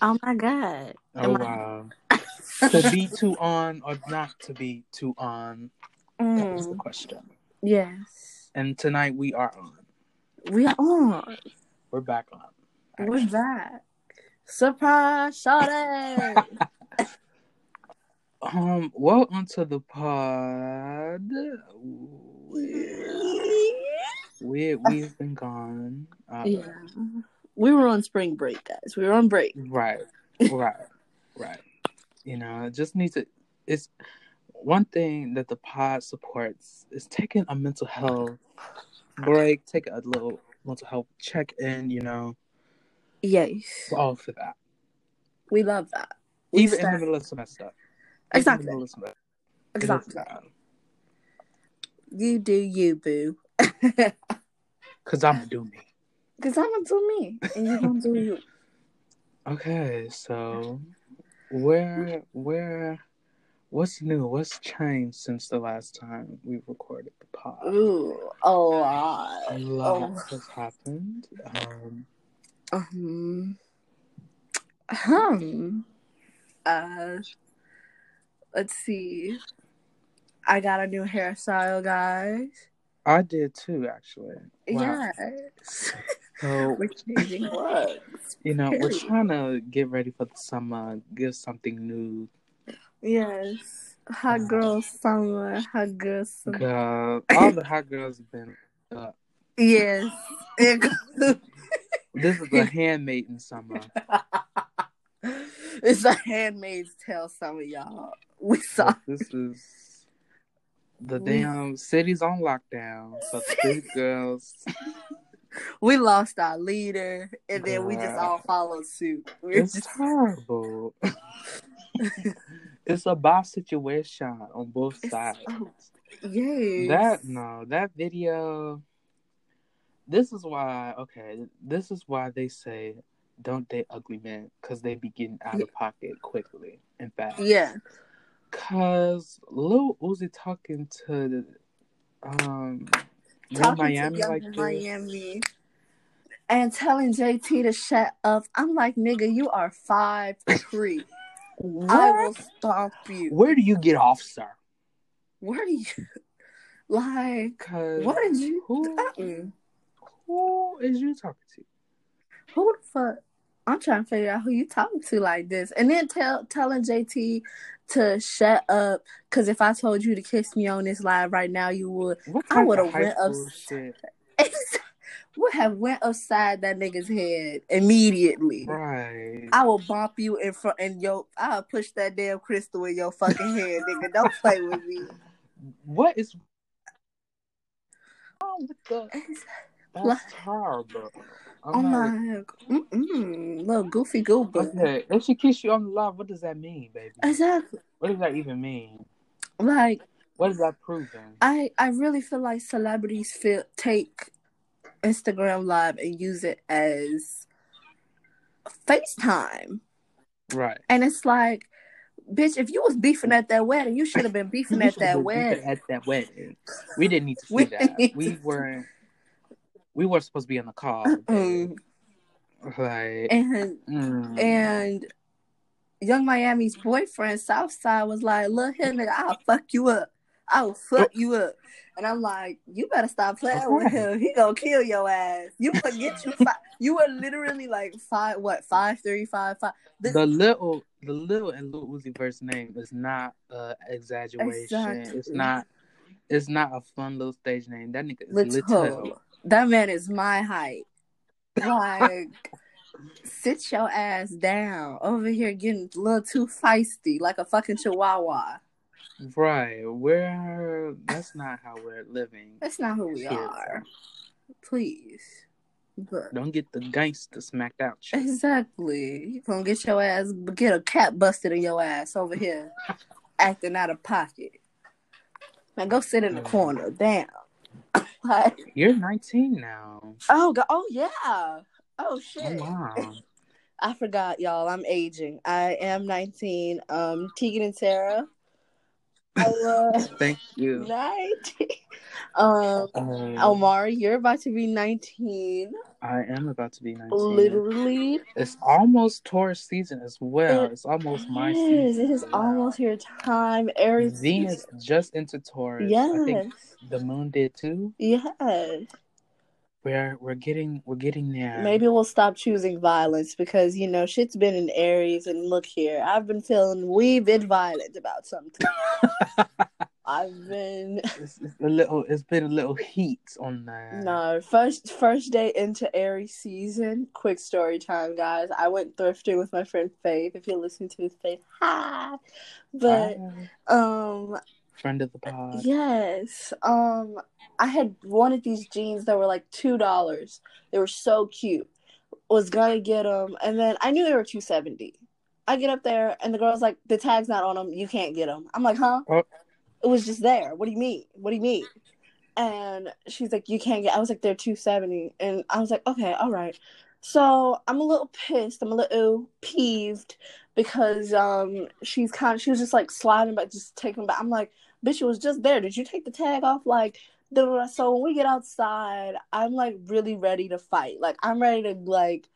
Oh my god. Oh Am I- wow. to be too on or not to be too on? That was the Mm, question. yes. And tonight we are on. We are on. We're back on. We're back. Surprise, Shawty. Um, well, onto the pod. We we've been gone. Uh, yeah. We were on spring break, guys. We were on break. Right, right, right. You know, it just needs to. It's one thing that the pod supports is taking a mental health break, take a little mental health check in. You know, Yes. we're all for that. We love that. We Even in the middle of semester. Exactly. In the middle of semester. Exactly. You do you, boo. Cause I'm gonna do me. Because I'm going to do me. And you're going to do you. Okay, so where where what's new? What's changed since the last time we recorded the pod? Ooh, a lot. A lot Oh. has happened. Um, Um, hmm. Uh, let's see. I got a new hairstyle, guys. I did too, actually. Wow. Yes. So We're changing looks. you know, we're trying to get ready for the summer, give something new. Yes. Hot girl summer. Hot girl summer. Girl, all the hot girls have been. Uh, Yes. this is the handmaiden summer. it's a handmaid's tale summer, y'all. We saw. This is the damn city's on lockdown. So three girls. We lost our leader, and then we just all followed suit. We're It's just terrible. it's a boss situation on both It's- sides. oh, yes. That no, that video. This is why. Okay, this is why they say don't date ugly men because they be getting out of pocket quickly and fast. Yeah. Cause Lil Uzi talking to the um Talking Miami to like this. Miami and telling JT to shut up. I'm like, nigga, you are five three. I will stomp you. Where do you get off, sir? Where do you like? What did you? who who is you talking to? Who the fuck? I'm trying to figure out who you talking to like this, and then tell telling JT to shut up. Cause if I told you to kiss me on this live right now, you would. What I of high went up- would have went upside that nigga's head immediately. Right. I will bump you in front and yo I'll push that damn crystal in your fucking head, nigga. Don't play with me. What is wrong with the? That's Like- horrible. I'm oh I'm not- like, little goofy goober. okay, if she kiss you on the live, what does that mean, baby? Exactly. What does that even mean? Like What is that proving? I I really feel like celebrities feel take Instagram live and use it as FaceTime. Right. And it's like, bitch, if you was beefing at that wedding, you should have been beefing at that wedding. At that wedding, we didn't need to see that. We weren't. We were supposed to be in the car. baby. Mm. Like, And mm. And Young Miami's boyfriend, Southside, was like, Look here, nigga, I'll fuck you up. I'll fuck you up. And I'm like, You better stop playing with him. He gonna kill your ass. You forget you five you were literally like five what, five three, five five. This, the little, the little and Lil Uzi Vert's name is not a exaggeration. Exactly. It's not. It's not a fun little stage name. That nigga is little. little. That man is my height. Like sit your ass down over here getting a little too feisty like a fucking chihuahua. Right. We're that's not how we're living. That's not who we Here. are. Please. But Don't get the gangster smacked out. shit. exactly. You gonna get your ass get a cat busted in your ass over here acting out of pocket. Now go sit in the corner. Damn. like You're 19 now. oh god oh yeah. Oh Oh, shit. wow. I forgot y'all. I'm aging. I am 19. Um Tegan and Sarah. I Thank you. 19. Um Um, Omari, you're about to be 19. I am about to be 19. Literally, It's almost Taurus season as well. It it's almost my Yes, season. it is as almost your time. Aries. Venus just into Taurus. I Yes. think the moon did too. Yes. We're we're getting we're getting there. Maybe we'll stop choosing violence because you know shit's been in Aries and look here, I've been feeling we've been violent about something. I've been it's, it's a little. It's been a little heat on there. no first first day into Aries season. Quick story time, guys. I went thrifting with my friend Faith. If you're listening to this, Faith, hi. But Bye. um, friend of the pod. Yes. Um I had wanted these jeans that were like two dollars. They were so cute. Was gonna get them, and then I knew they were two seventy. I get up there, and the girl's like, "The tag's not on them. You can't get them." I'm like, "Huh?" Oh. It was just there. What do you mean? What do you mean? And she's like, "You can't get." I was like, "They're two seventy. and I was like, "Okay, all right." So I'm a little pissed. I'm a little peeved because um she's kind of she was just like sliding back, just taking back. I'm like, bitch, it was just there. Did you take the tag off? Like, so when we get outside, I'm like really ready to fight. Like, I'm ready to like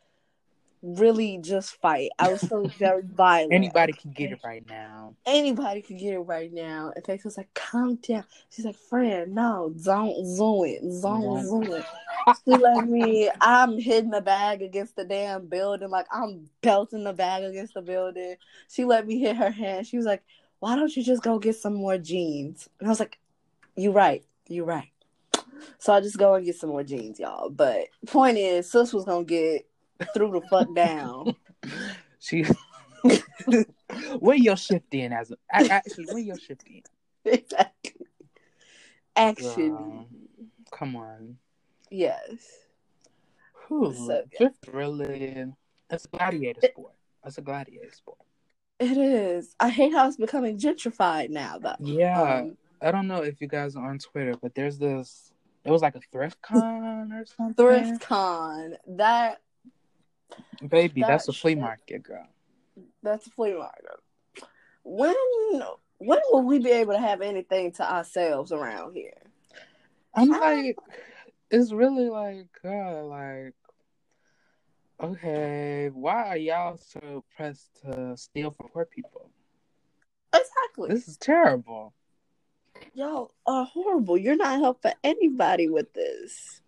really just fight. I was so very violent. Anybody can get it right now. Anybody can get it right now. And Faith was like, calm down. She's like, friend, no, don't zoom it. Don't zoom it. She let me, I'm hitting the bag against the damn building. Like, I'm belting the bag against the building. She let me hit her hand. She was like, why don't you just go get some more jeans? And I was like, you right. You right. So I just go and get some more jeans, y'all. But point is, sis was gonna get threw the fuck down. She. where your shift in as a, actually where your shift in? exactly. Actually, Girl. Come on. yes. Whew. So- Drift really. It's a gladiator sport. It's a gladiator sport. It is. I hate how it's becoming gentrified now, though. Yeah. Um, I don't know if you guys are on Twitter, but there's this. It was like a thrift con or something. thrift con. That Baby, that's a flea market, girl. that's a flea market. When when will we be able to have anything to ourselves around here? I'm like, it's really like, God, like, okay, why are y'all so pressed to steal from poor people? Exactly. This is terrible. Y'all are horrible. You're not helping anybody with this.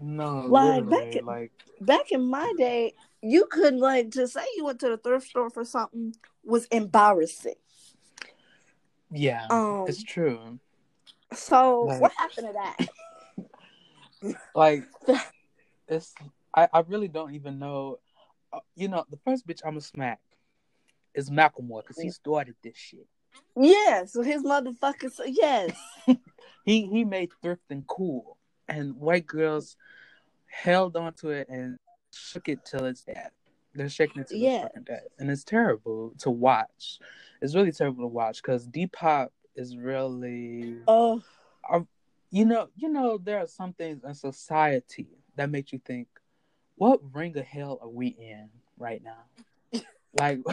No, Like, back in- like, Back in my day, you couldn't like to say you went to the thrift store for something was embarrassing. yeah, Um, it's true. So Like- what happened to that? Like, it's, I, I really don't even know. Uh, you know, the first bitch I'm gonna smack is Macklemore because he started this shit. Yeah, so his motherfuckers. Yes, he he made thrifting cool, and white girls held onto it and shook it till it's dead. They're shaking it till Yeah. it's fucking dead, and it's terrible to watch. It's really terrible to watch because Depop is really, oh, you know, you know, there are some things in society that makes you think, what ring of hell are we in right now? like.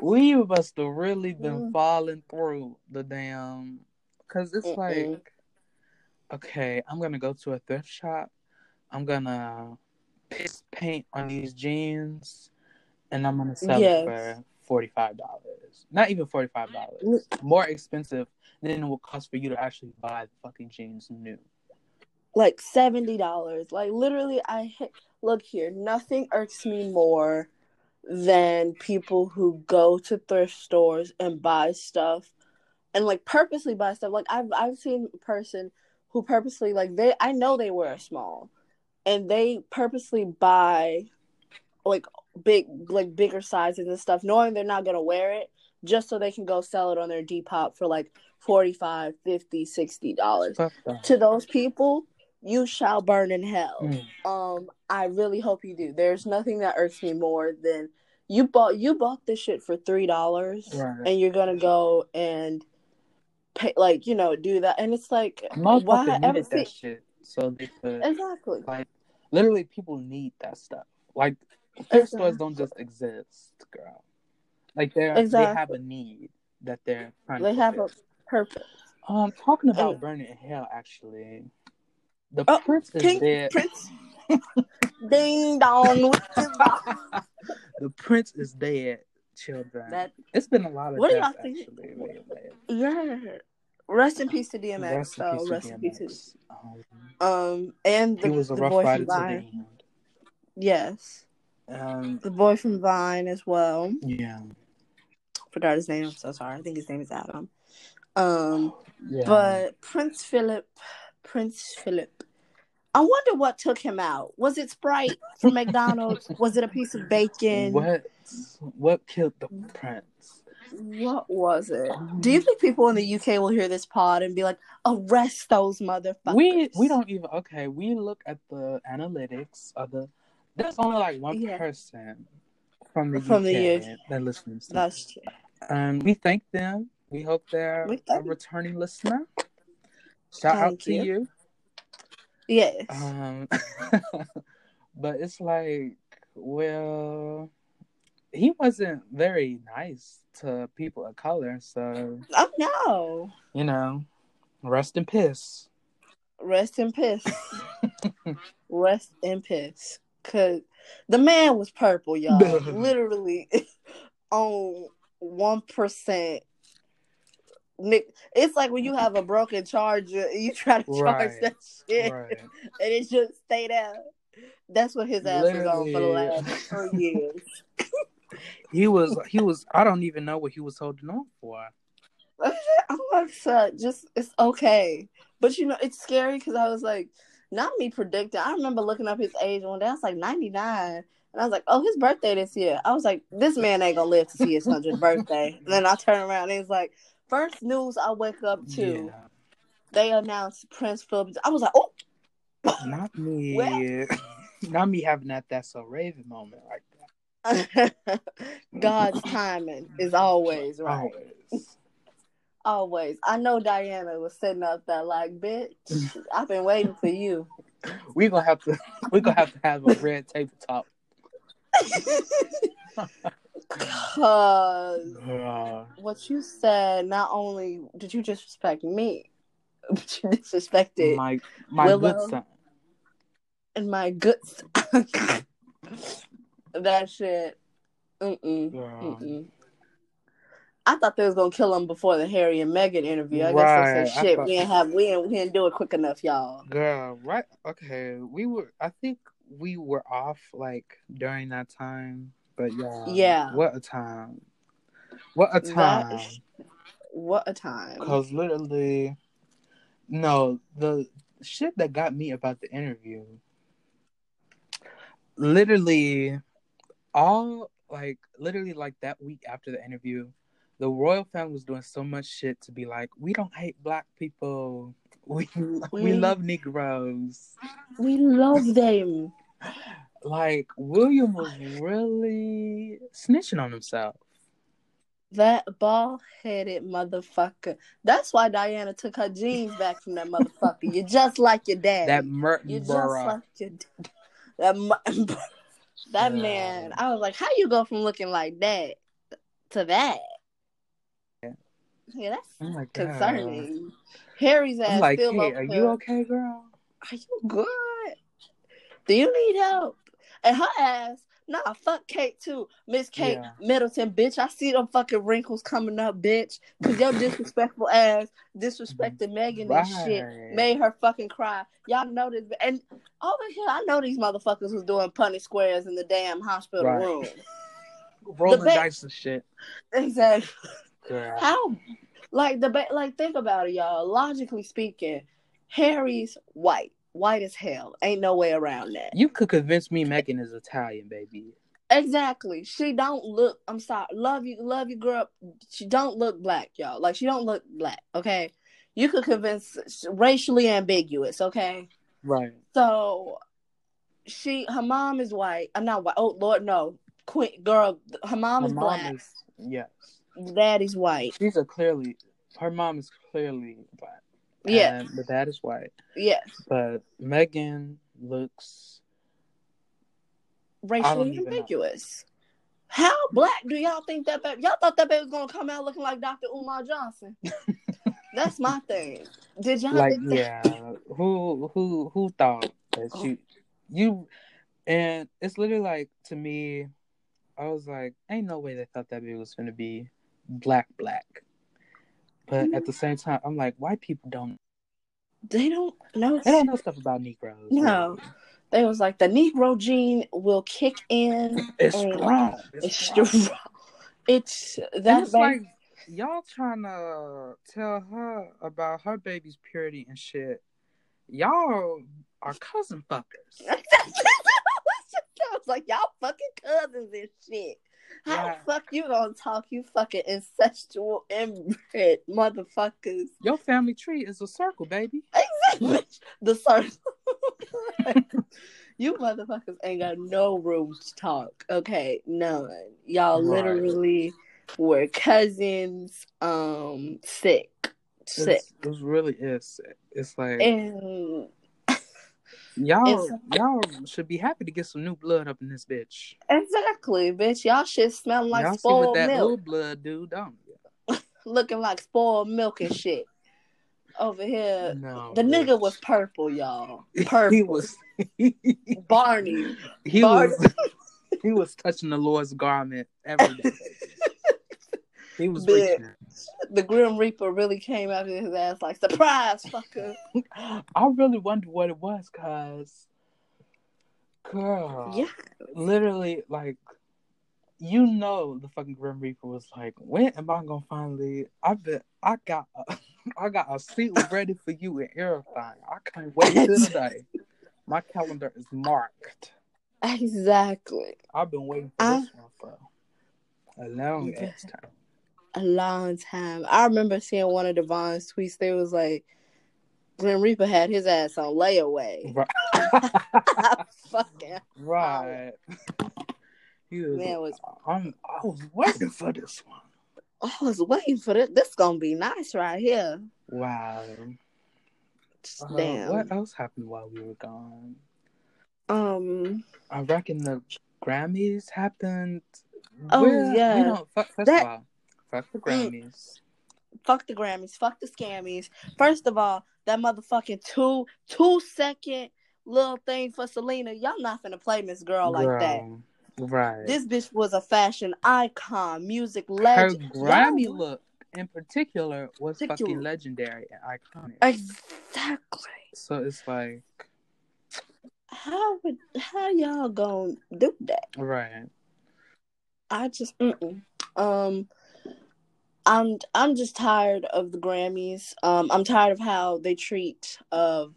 We must have really been Mm. falling through the damn, because it's Mm-mm. like, okay, I'm gonna go to a thrift shop. I'm gonna piss paint on these jeans, and I'm gonna sell Yes. it for forty five dollars. Not even forty five dollars. Mm. More expensive than it will cost for you to actually buy the fucking jeans new. like seventy dollars. Like literally, I. Look here, nothing irks me more than people who go to thrift stores and buy stuff, and like purposely buy stuff. Like I've I've seen a person who purposely like they I know they wear a small, and they purposely buy like big like bigger sizes and stuff, knowing they're not gonna wear it, just so they can go sell it on their Depop for like 45 50 60 dollars to those people, you shall burn in hell. Mm. Um, I really hope you do. There's nothing that irks me more than you bought you bought this shit for three dollars, Right. and you're gonna go and pay like you know do that, and it's like Most why ever needed that see shit, so they could exactly like literally people need that stuff. Like thrift stores don't just exist, girl. Like they are they have a need that they're trying they to have a purpose. Um, talking about and- burning in hell, actually, the Oh, prince is Pink dead. Prince Ding dong. the prince is dead, children. that it's been a lot of What do y'all think? actually. yeah. Rest in peace to DMX. Rest in so peace to rest in peace. Um, To, um, and the, he was a the rough boy rider from to the Vine. end. Yes, Um, the boy from Vine as well. yeah, Forgot his name. I'm so sorry. I think his name is Adam. Um, yeah. but Prince Philip, Prince Philip. I wonder what took him out. Was it Sprite from McDonald's? Was it a piece of bacon? what what killed the prince? What was it? Do you think people in the UK will hear this pod and be like, arrest those motherfuckers? We we don't even okay. We look at the analytics of the. There's only like one Yeah. person from the From UK the UK. that listens. To That's true. Um, we thank them. We hope they're We a thank- returning listener. Shout out to you. you. Yes. Um, but it's like, well, he wasn't very nice to people of color, so oh no. you know, rest in piss. Rest in piss. Rest in piss. Cause the man was purple, y'all. Literally on one percent. Nick, it's like when you have a broken charger and you try to charge Right. that shit Right. and it just stay there. That's what his ass was on for the last three years. He was. He was. I don't even know what he was holding on for. I'm like, "Sir, just it's okay. But you know, it's scary because I was like, not me predicting. I remember looking up his age one day. I was like 99. And I was like, oh, his birthday this year. I was like, this man ain't gonna live to see his 100th birthday. And then I turn around and it's like, first news I wake up to, Yeah. they announced Prince Philip. I was like, oh, Not me. Well- Not me having that that's so Raven moment like. God's timing is always right. Always. Always. I know Diana was sitting up there like, bitch, I've been waiting for you. We're gonna have to. we're gonna have to have a red table talk. Cause Uh, what you said, not only did you disrespect me, but you disrespected my my Willow. good son. and my good son. That shit. Mm-mm. Mm-mm. I thought they was gonna kill him before the Harry and Meghan interview. I guess Right, they said shit. thought- We didn't have we didn't, we didn't do it quick enough, y'all. Girl, right? Okay, we were. I think we were off like during that time, but yeah, Yeah. What a time! What a time! is- What a time. Because literally, no, the shit that got me about the interview, literally, all like literally like that week after the interview, the royal family was doing so much shit to be like, we don't hate black people. We we We- love Negroes. We love them. Like William was really snitching on himself. That bald headed motherfucker. That's why Diana took her jeans back from that motherfucker. You're just like your dad. That You're just like your dad. That, mu- that Yeah. man. I was like, how you go from looking like that to that? Yeah. Yeah, that's Oh my god. concerning. Harry's ass I'm like, still hey, are you okay, girl? Are you good? Do you need help? And her ass, nah, fuck Kate too. Miss Kate Yeah. Middleton, bitch. I see them fucking wrinkles coming up, bitch. Cause your disrespectful ass disrespected Meghan and shit. Made her fucking cry. Y'all know this. And over here, I know these motherfuckers was doing Punnett squares in the damn hospital Right. room. Rolling ba- dice and shit. Exactly. Girl. How? Like the ba- like, think about it, y'all. Logically speaking, Harry's white, white as hell. Ain't no way around that. You could convince me Meghan is Italian, baby. Exactly. She don't look. I'm sorry. Love you, love you, girl. She don't look black, y'all. Like she don't look black. Okay. You could convince racially ambiguous. Okay. Right. So she, her mom is white. I'm not white. Oh Lord, no. Queen girl, her mom Her is mom black. is yes. Daddy's white. She's a clearly her mom is clearly black. Yeah. And the dad is white. Yes. But Meghan looks Racially ambiguous. How black do y'all think that baby? Y'all thought that baby was gonna come out looking like Dr. Umar Johnson. That's my thing. Did y'all like think that? yeah. Who who who thought that she You and it's literally like to me, I was like, ain't no way they thought that baby was gonna be black black. But at the mm-hmm. same time, I'm like, white people don't They don't know. they don't know stuff about Negroes. No. really. They was like the Negro gene will kick in. It's and strong. It's It's strong. strong. It's And that it's like y'all trying to tell her about her baby's purity and shit. Y'all are cousin fuckers. I was like, y'all fucking cousins and shit. How the fuck you gonna talk, you fucking incestual inbred motherfuckers? Your family tree is a circle, baby. Exactly. The circle. you motherfuckers ain't got no room to talk. Okay, none. Y'all Right. literally were cousins. Um, sick, sick, It's, it really is. It's like and y'all y'all should be happy to get some new blood up in this bitch. exactly, bitch. Y'all shit smelling like y'all see spoiled what that milk. old blood do, don't looking like spoiled milk and shit. Over here, No, the nigga was purple, y'all. Purple. He was Barney. he Barney. was he was touching the Lord's garment every day. He was Bitch. The Grim Reaper really came out of his ass like surprise, fucker. I really wonder what it was, cause girl, Yeah. literally, like, you know, the fucking Grim Reaper was like, when am I gonna finally? I bet I got, a, I got a seat ready for you and everything. I can't wait till today. My calendar is marked. Exactly. I've been waiting for I- this one for a long ass time. A long time. I remember seeing one of Devon's tweets. They was like, Grim Reaper had his ass on layaway. Right. Fucking right. He was, man was. I'm, I was waiting for this one. I was waiting for this. This gonna be nice right here. Wow. Uh, Damn. what else happened while we were gone? Um. I reckon the Grammys happened. Oh, Well, yeah. We don't fuck first That-. Fuck the Grammys. fuck the Grammys, fuck the scammies. First of all, that motherfucking two two second little thing for Selena, y'all not finna play Miss Girl like that. Right. This bitch was a fashion icon, music legend. Her. Grammy Y'all- look in particular was Particular- fucking legendary and iconic. Exactly. so it's like How would how y'all gonna do that? right. I just mm-mm. um. I'm I'm just tired of the Grammys. Um, I'm tired of how they treat of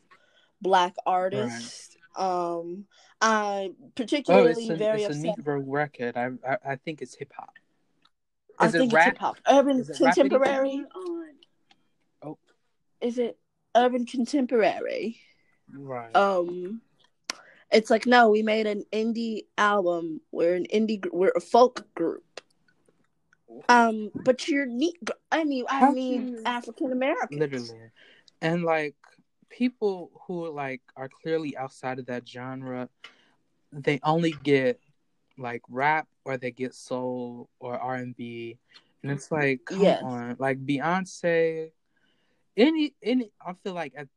black artists. Um, I Oh, particularly it's a, very it's a upset. Negro record. I, I I think it's hip hop. I Is it think rap? it's hip hop, urban contemporary. Oh. is it urban contemporary? Right. Um, it's like no, we made an indie album. We're an indie. We're a folk group. Um, but you're neat. I mean, I mean African American. literally and like people who like are clearly outside of that genre they only get like rap or they get soul or r&b and it's like come Yes. on like beyonce any any i feel like at,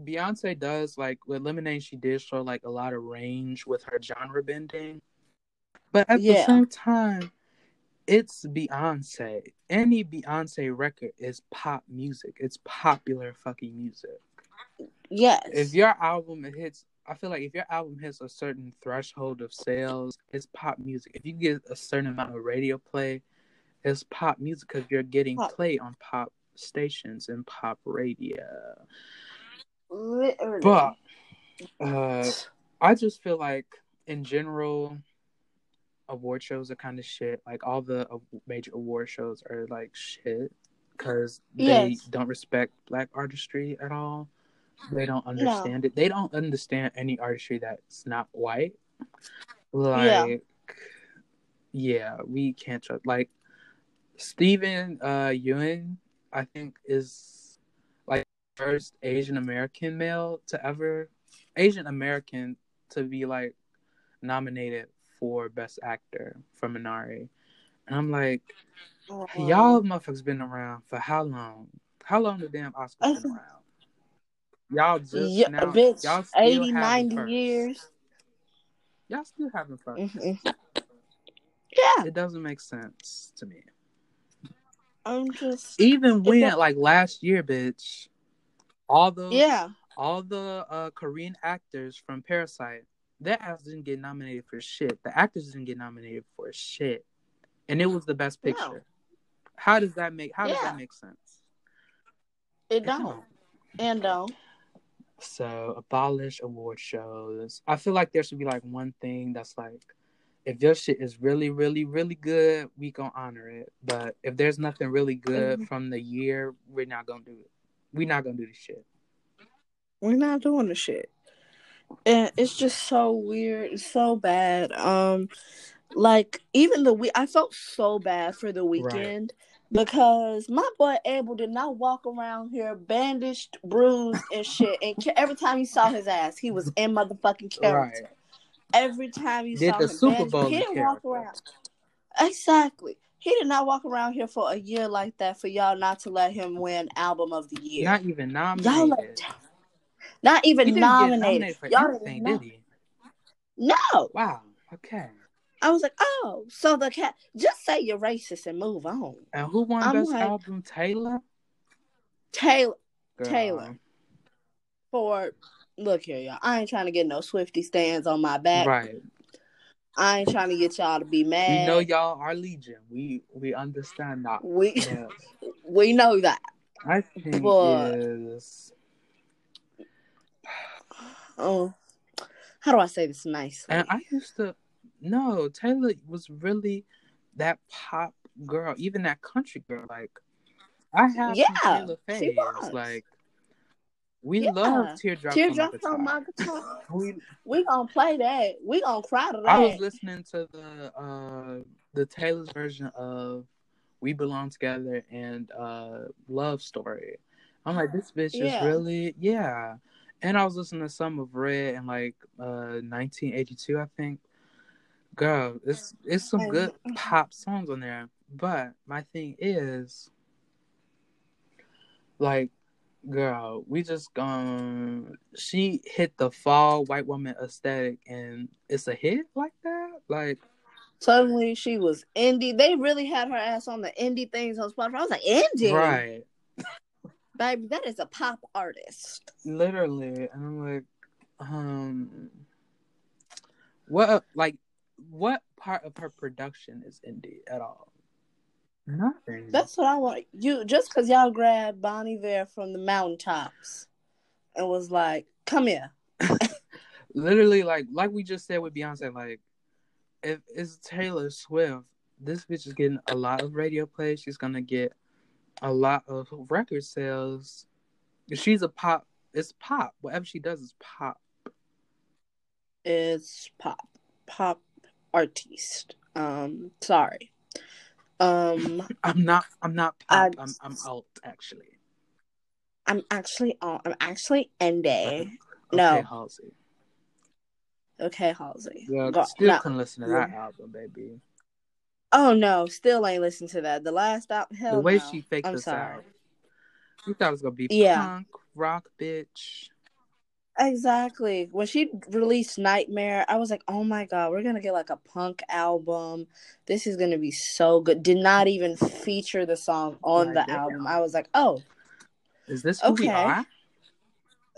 beyonce does like with lemonade she did show like a lot of range with her genre bending but at the same time it's Beyonce. Any Beyonce record is pop music. It's popular fucking music. Yes. If your album hits, I feel like if your album hits a certain threshold of sales, it's pop music. If you get a certain amount of radio play, it's pop music because you're getting Pop. play on pop stations and pop radio. Literally. But uh, I just feel like in general, award shows are kind of shit. Like all the major award shows are like shit because they Yes. don't respect black artistry at all. They don't understand it. They don't understand any artistry that's not white. Like, yeah, we can't trust. Like Steven uh, Yeun, I think is like first Asian American male to ever Asian American to be like nominated for Best Actor for Minari. And I'm like, Uh, y'all motherfuckers been around for how long? How long the damn Oscars been around? Y'all just yeah, now, bitch, y'all still 80, 90 first. years. Y'all still having fun. Mhm. Yeah, It doesn't make sense to me. I'm just Even when don't- like last year, bitch, all the yeah. all the uh, Korean actors from Parasite, their ass didn't get nominated for shit. The actors didn't get nominated for shit, and it was the best No. picture. How does that make? How does that make sense? It It don't don't. and don't. So abolish award shows. I feel like there should be like one thing that's like, if your shit is really, really, really good, we gonna honor it. But if there's nothing really good Mhm. from the year, we're not gonna do it. We're not gonna do the shit. We're not doing the shit. And it's just so weird, so bad. Um like even the week I felt so bad for the Weeknd because my boy Abel did not walk around here bandaged, bruised and shit. And every time you saw his ass, he was in motherfucking character. Right. Every time you Did saw the him Super bandaged, Bowl he didn't walk around. Exactly. He did not walk around here for a year like that for y'all not to let him win album of the year. Not even Y'all nominated. like not even nominated. get nominated for Y'all anything, did he? No. Wow. Okay. I was like, oh, so the cat just say you're racist and move on. And who won I'm best like- album? Taylor. Taylor Girl. Taylor. for look here, y'all. I ain't trying to get no Swiftie stands on my back. Right. I ain't trying to get y'all to be mad. We know y'all are legion. We we understand that. we But we know that. I think But- is Oh, how do I say this nicely? and I used to no Taylor was really that pop girl, even that country girl. Like I have Yeah, Taylor she was. Like we Yeah. love teardrops, Teardrops on on my my guitar. guitar. We, We gonna play that. We gonna cry to that. I was listening to the uh the Taylor's version of "We Belong Together" and uh "Love Story." I'm like, this bitch Yeah. is really yeah. And I was listening to some of Red in like uh 1982, I think. Girl, it's it's some good pop songs on there. But my thing is, like, girl, we just gone. She hit the fall white woman aesthetic, and it's a hit like that. Like, Suddenly she was indie. They really had her ass on the indie things on Spotify. I was like, indie, right, baby, that is a pop artist. literally, and I'm like, um, what, like, what part of her production is indie at all? Nothing. That's what I want. You just because y'all grabbed Bon Iver from the mountaintops and was like, "Come here." literally like like we just said with Beyonce, like if it's Taylor Swift, this bitch is getting a lot of radio play. She's gonna get a lot of record sales. She's a pop. It's pop. Whatever she does is pop. It's pop, pop artiste. Um, sorry. Um, I'm not. I'm not pop. I- I'm. I'm alt actually. I'm actually on. I'm actually indie. Okay, No. Halsey. Okay, Halsey. Yeah, Go- still no. can listen to that album, baby. Oh no, still ain't listened to that. The last album. Hell the way no. she faked I'm this sorry. out. We thought it was gonna be Yeah. punk rock, bitch. Exactly. When she released Nightmare, I was like, "Oh my god, we're gonna get like a punk album. This is gonna be so good." Did not even feature the song on the album. I was like, "Oh, Is this who we Okay. are?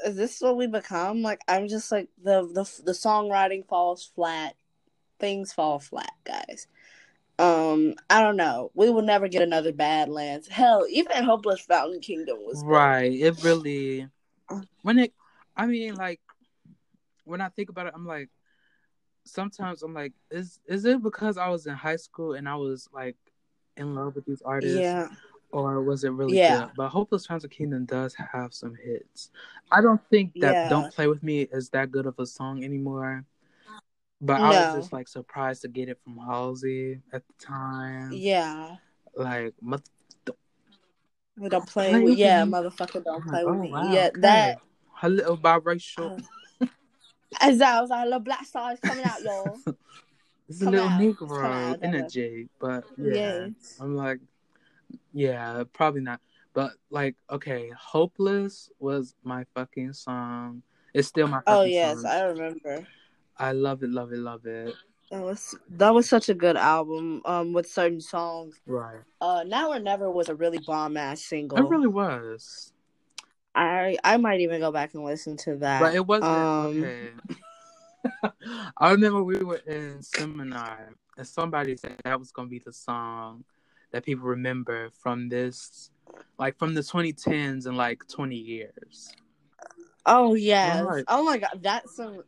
is this what we become?" Like, I'm just like the the the songwriting falls flat. Things fall flat, guys. Um, I don't know. We will never get another Badlands. Hell, even Hopeless Fountain Kingdom was. Right. It really when it I mean like when I think about it, I'm like sometimes I'm like, is is it because I was in high school and I was like in love with these artists? Yeah, Or was it really Yeah. good? But Hopeless Fountain Kingdom does have some hits. I don't think that Yeah. Don't Play With Me is that good of a song anymore. But I was just like surprised to get it from Halsey at the time. yeah. Like, mother- We don't play, Play with, with yeah, me. motherfucker, don't play with oh, me. wow, yeah, okay. that. her little biracial. Uh, As I was like, little black stars coming out, y'all. It's a little out. Negro out, energy, but yeah, Yes. I'm like, yeah, probably not. But like, okay, "Hopeless" was my fucking song. It's still my. Oh, fucking Oh yes, song. I remember. I love it, love it, love it. That was that was such a good album. Um, with certain songs. Right. Uh, Now or Never was a really bomb ass single. It really was. I I might even go back and listen to that. But it wasn't Um, okay. I remember we were in seminar and somebody said that was gonna be the song that people remember from this like from the 2010s and like 20 years. Oh yes. Right. Oh my god, that's some.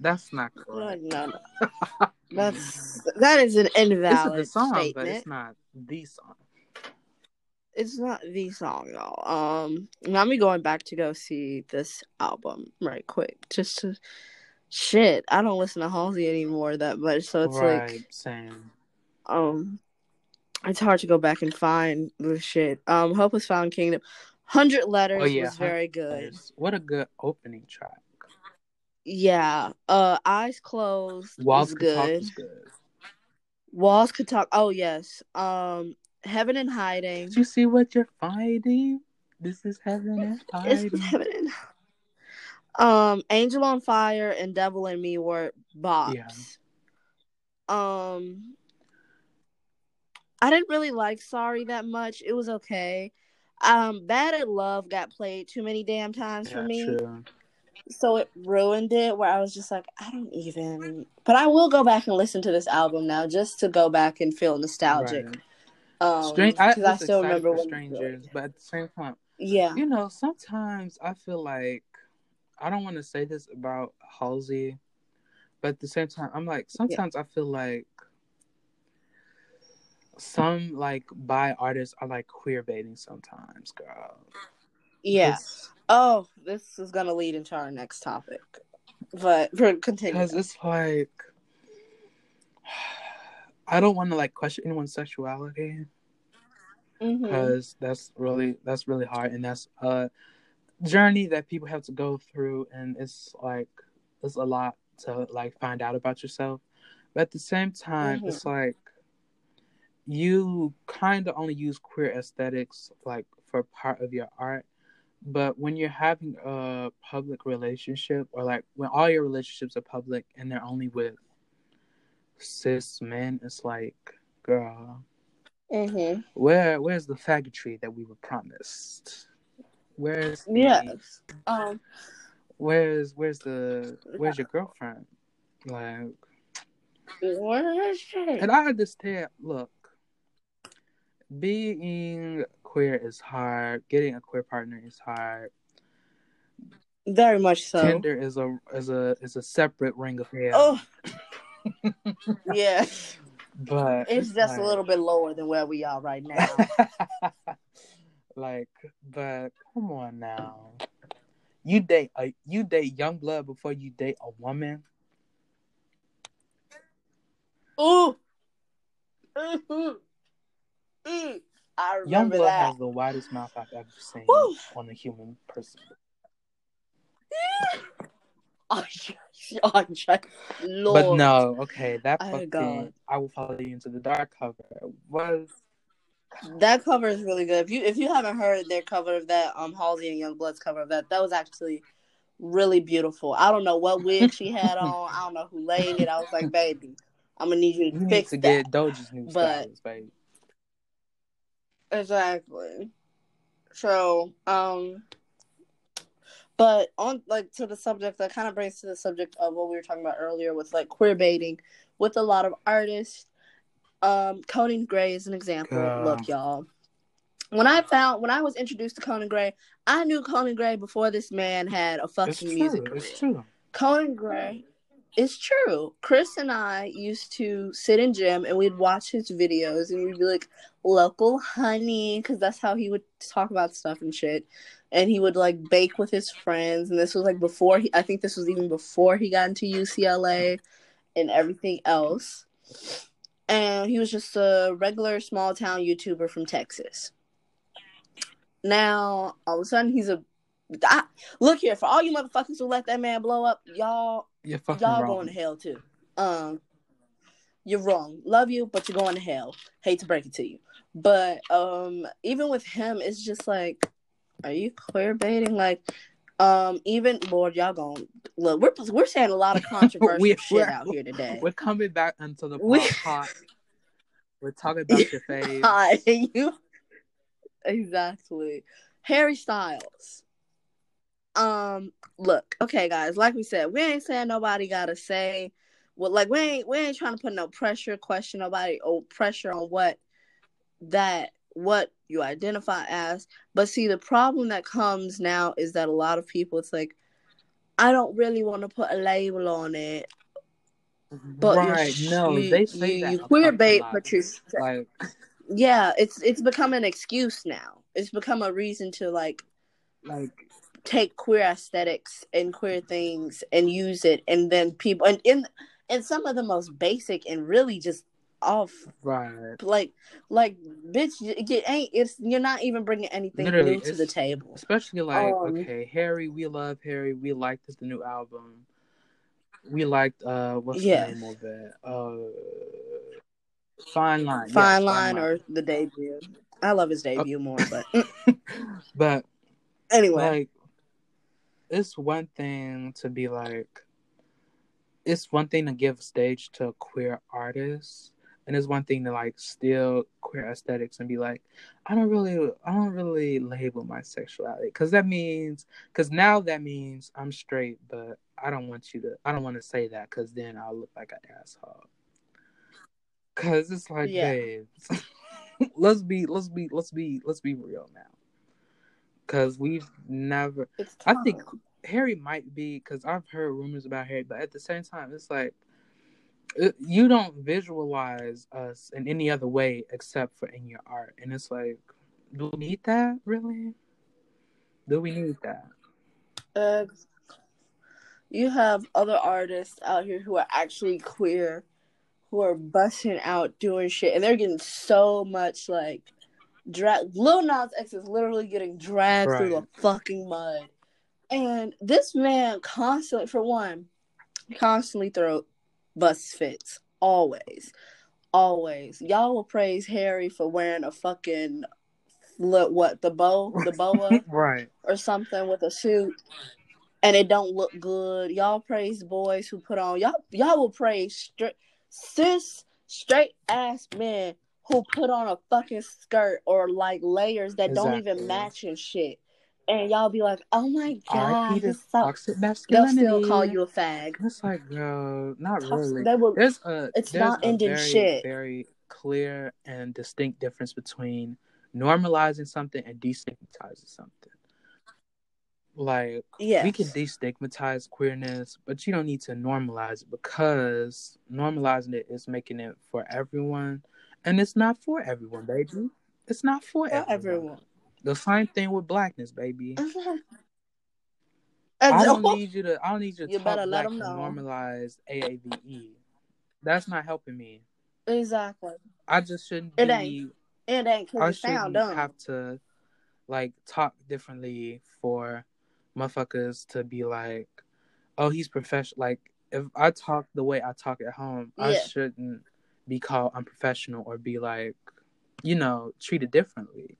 That's not correct. no, no. That's that is an It's invalid good song, statement. but it's not the song. it's not the song though. Um, now me going back to go see this album right quick, just to shit. I don't listen to Halsey anymore that much, so it's right, like same. um, it's hard to go back and find the shit. Um, Hopeless Fountain Kingdom, Hundred Letters Oh yeah, was very good. What a good opening track. Yeah. Uh, Eyes Closed Walls was Could Talk good. is good. Walls could talk. Oh yes. Um, Heaven in Hiding. Did you see what you're finding? This is heaven and It's. Heaven in Um, Angel on Fire and Devil in Me were bops. Um, I didn't really like Sorry that much. It was okay. Um, Bad at Love got played too many damn times for me, true. So it ruined it. Where I was just like, I don't even. But I will go back and listen to this album now, just to go back and feel nostalgic. Right. Um, Strange. I, because I, still remember when. strangers, but at the same time, Yeah. you know, sometimes I feel like I don't want to say this about Halsey, but at the same time, I'm like sometimes I feel like some like bi artists are like queer baiting sometimes, girl. Yeah. Oh, this is gonna lead into our next topic. But for continue. Because it's like I don't want to like question anyone's sexuality because that's really that's really hard and that's a journey that people have to go through and it's like it's a lot to like find out about yourself. But at the same time, Mhm. it's like you kind of only use queer aesthetics like for part of your art but when you're having a public relationship or like when all your relationships are public and they're only with cis men it's like girl mm-hmm. where where's the faggotry that we were promised where's the, Yes. Um. where's where's the where's your girlfriend like where is she? And I understand. Look, being queer is hard. Getting a queer partner is hard. Very much so. Tinder is a is a is a separate ring of hell. Oh. yeah. but It's just a little bit lower than where we are right now. like, but come on now. You date a you date Yungblud before you date a woman. Ooh. Ooh. Ooh. I Young remember blood that. has the widest mouth I've ever seen Woo. on a human person. Oh, Lord. But no, okay, that Oh, fucking. I will follow you into the dark cover was That cover is really good. If you if you haven't heard their cover of that, um, Halsey and Yungblud's cover of that, that was actually really beautiful. I don't know what wig she had on. I don't know who laid it. I was like, baby, I'm gonna need you you to need fix to that. get Doja's new But- stylist, babe. Exactly. So, um, but on like to the subject that kind of brings to the subject of what we were talking about earlier with like queer baiting with a lot of artists. Um, Conan Gray is an example. Girl. Look, y'all. When I found when I was introduced to Conan Gray, I knew Conan Gray before this man had a It's fucking true. music career. It's true. Conan Gray. It's true. Chris and I used to sit in gym and we'd watch his videos and we'd be like, local honey, because that's how he would talk about stuff and shit. And he would like bake with his friends. And this was like before he, I think this was even before he got into UCLA and everything else. And he was just a regular small town YouTuber from Texas. Now, all of a sudden, he's a. I, look here, for all you motherfuckers who let that man blow up, y'all You're fucking y'all wrong. going to hell too. Um, you're wrong. Love you, but you're going to hell. Hate to break it to you. But um even with him, it's just like, are you queer baiting? Like, um, even Lord, y'all gonna look. We're we're saying a lot of controversial We- shit out here today. We're coming back into the We- hot. We're talking about your fave. Hi, you exactly. Harry Styles. Um, look, okay, guys. Like we said, we ain't saying nobody gotta say. Well, like we ain't we ain't trying to put no pressure, question nobody, or pressure on what that what you identify as. But see, the problem that comes now is that a lot of people, it's like, I don't really want to put a label on it, mm-hmm. but you're right? sh- No, you, they say you, that you queer bait, but you're like yeah, it's it's become an excuse now. It's become a reason to like like take queer aesthetics and queer things and use it, and then people and in and some of the most basic and really just off right. like like bitch, you, ain't it's you're not even bringing anything Literally, new to the table. Especially like Um, okay, Harry, we love Harry. We liked the new album. We liked uh what's Yeah. the name of it? Uh Fine Line. Fine line or the debut. I love his debut more, but but anyway, like it's one thing to be like it's one thing to give stage to a queer artist and it's one thing to like steal queer aesthetics and be like i don't really i don't really label my sexuality because that means because now that means i'm straight but i don't want you to i don't want to say that because then i'll look like an asshole because it's like Yeah. babes let's be let's be let's be let's be real now because we've never I think. Harry might be because I've heard rumors about Harry, but at the same time, it's like you don't visualize us in any other way except for in your art, and it's like, do we need that really? Do we need that? Uh, you have other artists out here who are actually queer, who are busting out doing shit, and they're getting so much like drag. Lil Nas X is literally getting dragged through the fucking mud, and this man constantly, for one, constantly throw bust fits. Always, always. Y'all will praise Harry for wearing a fucking look what the bow, the boa right. or something with a suit and it don't look good. Y'all praise boys who put on y'all y'all will praise straight cis straight ass men who put on a fucking skirt or like layers that don't even match and shit. And y'all be like, oh my god, he's so they'll still call you a fag. It's like, girl, not really. They will There's a It's there's not a ending very shit. very clear and distinct difference between normalizing something and destigmatizing something. Like Yes. we can destigmatize queerness, but you don't need to normalize it because normalizing it is making it for everyone, and it's not for everyone, baby. It's not for, for everyone. everyone. The same thing with blackness, baby. I don't need you to. I don't need you to You talk better let black normalize AAVE. That's not helping me. exactly. I just shouldn't It be. ain't. It ain't I shouldn't have to like talk differently for motherfuckers to be like, oh, he's professional. Like if I talk the way I talk at home, I shouldn't be called unprofessional or be like, you know, treated differently.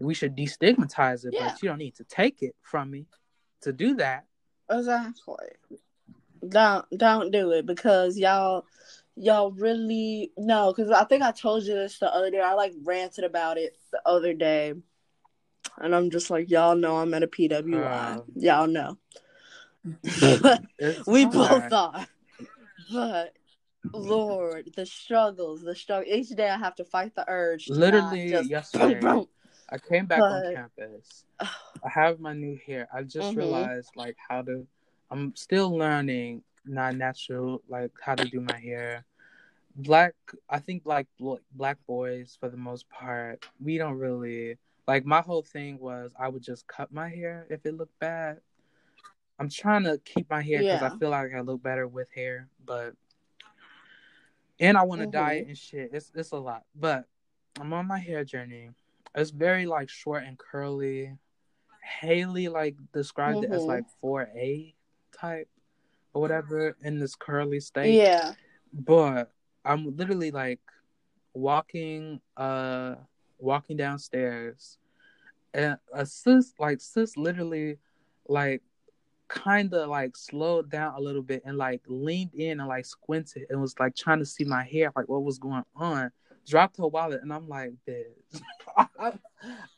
We should destigmatize it, Yeah. but you don't need to take it from me to do that. Exactly. Don't don't do it because y'all y'all really no because I think I told you this the other day. I like ranted about it the other day, and I'm just like y'all know I'm at a PWI. Um, y'all know. We both are. But Lord, the struggles, the struggle. Each day I have to fight the urge. Literally not just yesterday, I came back on But- campus. I have my new hair. I just Mhm. realized like how to. I'm still learning not natural, like how to do my hair. Black, I think like black boys for the most part, we don't really like. My whole thing was I would just cut my hair if it looked bad. I'm trying to keep my hair because Yeah. I feel like I look better with hair, but and I want to Mhm. dye it and shit. It's it's a lot, but I'm on my hair journey. It's very like short and curly. Haley like described it as Mhm. like 4A type or whatever in this curly state. yeah. But I'm literally like walking uh walking downstairs and a sis like sis literally like kind of like slowed down a little bit and like leaned in and like squinted and was like trying to see my hair like what was going on dropped her wallet and i'm like bitch I,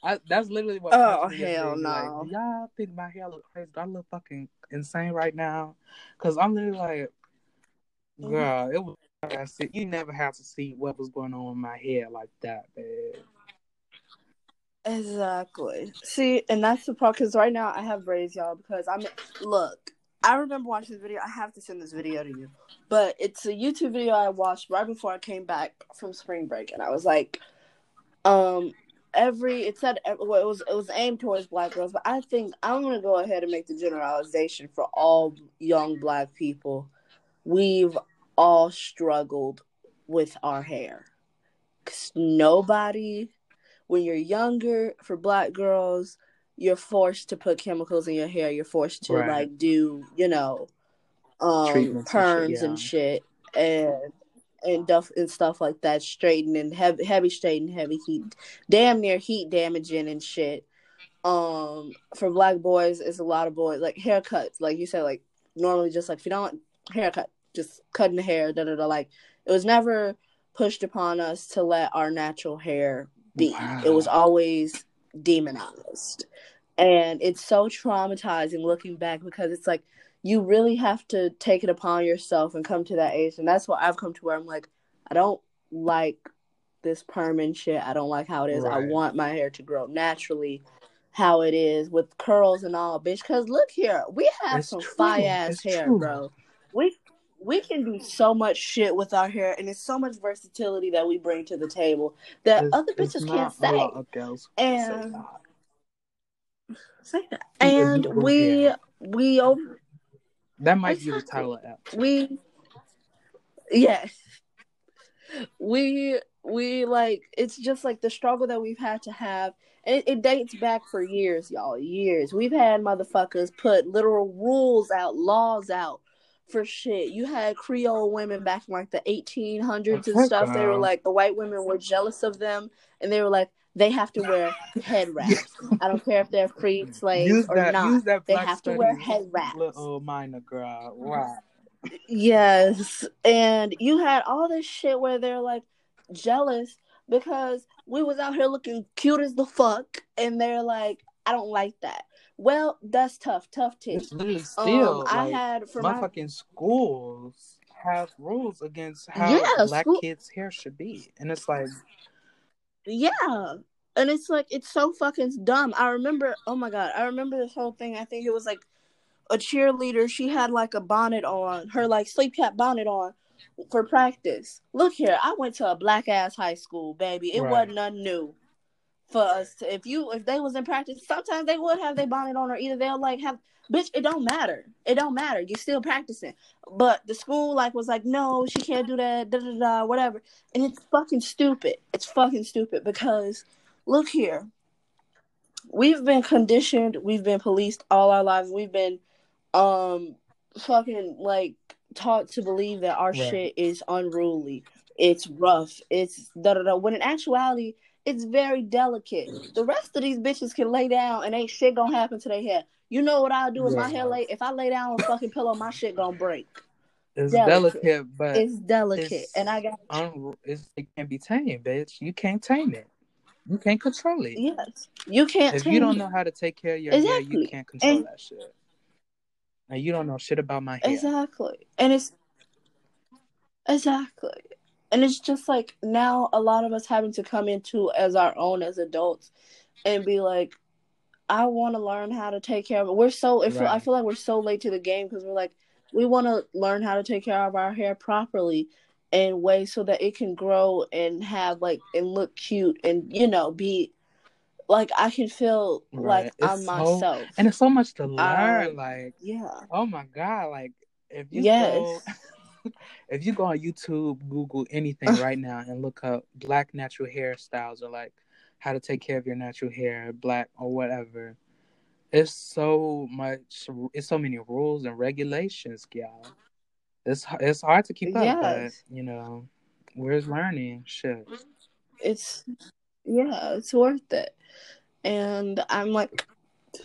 I, that's literally what oh hell no like, y'all think my hair look crazy i look fucking insane right now because i'm literally like mm-hmm. girl it was you never have to see what was going on in my hair like that babe Exactly. See, and that's the problem because right now I have braids, y'all. Because I'm look, I remember watching this video. I have to send this video to you, but it's a YouTube video I watched right before I came back from spring break, and I was like, um, every it said well, it was it was aimed towards black girls, but I think I'm gonna go ahead and make the generalization for all young black people. We've all struggled with our hair. Cause nobody when you're younger for black girls you're forced to put chemicals in your hair you're forced to right. like do you know um perms and shit, yeah. and shit and and duff and stuff like that straighten and heavy heavy straighten heavy heat damn near heat damaging and shit um for black boys it's a lot of boys like haircuts like you said like normally just like if you don't want haircut just cutting the hair da da da like it was never pushed upon us to let our natural hair be. Wow. It was always demonized. And it's so traumatizing looking back because it's like you really have to take it upon yourself and come to that age. And that's what I've come to where I'm like, I don't like this perm and shit. I don't like how it is. Right. I want my hair to grow naturally how it is with curls and all, bitch. Cause look here, we have it's some fire ass hair, true. bro. We we can do so much shit with our hair, and it's so much versatility that we bring to the table that it's, other bitches can't say. and say that. Say that. And we we over. That might exactly. be the title of that. We yes, we we like it's just like the struggle that we've had to have. It, it dates back for years, y'all. Years. We've had motherfuckers put literal rules out, laws out for shit. You had Creole women back in like the 1800s and stuff. They were like, the white women were jealous of them, and they were like, they have to wear head wraps. I don't care if they're freed slaves use or that, not. they have to wear head wraps. Little minor girl, right? Yes, and you had all this shit where they're like jealous because we was out here looking cute as the fuck, and they're like, I don't like that. Well, that's tough. Tough too. It's literally still. Um, I had for my, my fucking schools have rules against how yeah, black school... kids' hair should be, and it's like, yeah, and it's like it's so fucking dumb. I remember. Oh my god, I remember this whole thing. I think it was like a cheerleader. She had like a bonnet on, her like sleep cap bonnet on for practice. Look here, I went to a black ass high school, baby. It right. wasn't nothing new for us to, if you if they was in practice sometimes they would have their bonnet on or either they'll like have bitch it don't matter. It don't matter. You're still practicing. But the school like was like no she can't do that da da da whatever. And it's fucking stupid. It's fucking stupid because look here. We've been conditioned. We've been policed all our lives. We've been um fucking like taught to believe that our right. shit is unruly. It's rough. It's da da da. When in actuality it's very delicate. The rest of these bitches can lay down and ain't shit gonna happen to their hair. You know what I'll do with yeah. my hair lay? If I lay down on a fucking pillow, my shit gonna break. It's delicate, delicate but it's delicate, it's and I got un- it's, it can be tamed, bitch. You can't tame it. You can't control it. Yes, you can't. If you don't know how to take care of your exactly. hair, you can't control and, that shit. And you don't know shit about my hair. Exactly, and it's exactly, and it's just like now a lot of us having to come into as our own as adults and be like i want to learn how to take care of it we're so right. i feel like we're so late to the game because we're like we want to learn how to take care of our hair properly in ways so that it can grow and have like and look cute and you know be like I can feel right. like it's I'm so, myself. And it's so much to learn. Um, like yeah. Oh my god! Like if you yes. go if you go on YouTube, Google anything right now and look up black natural hairstyles or like how to take care of your natural hair, black or whatever, it's so much. It's so many rules and regulations, y'all. It's it's hard to keep up, yes. but you know. Where's learning? Shit. It's yeah, it's worth it. And I'm like,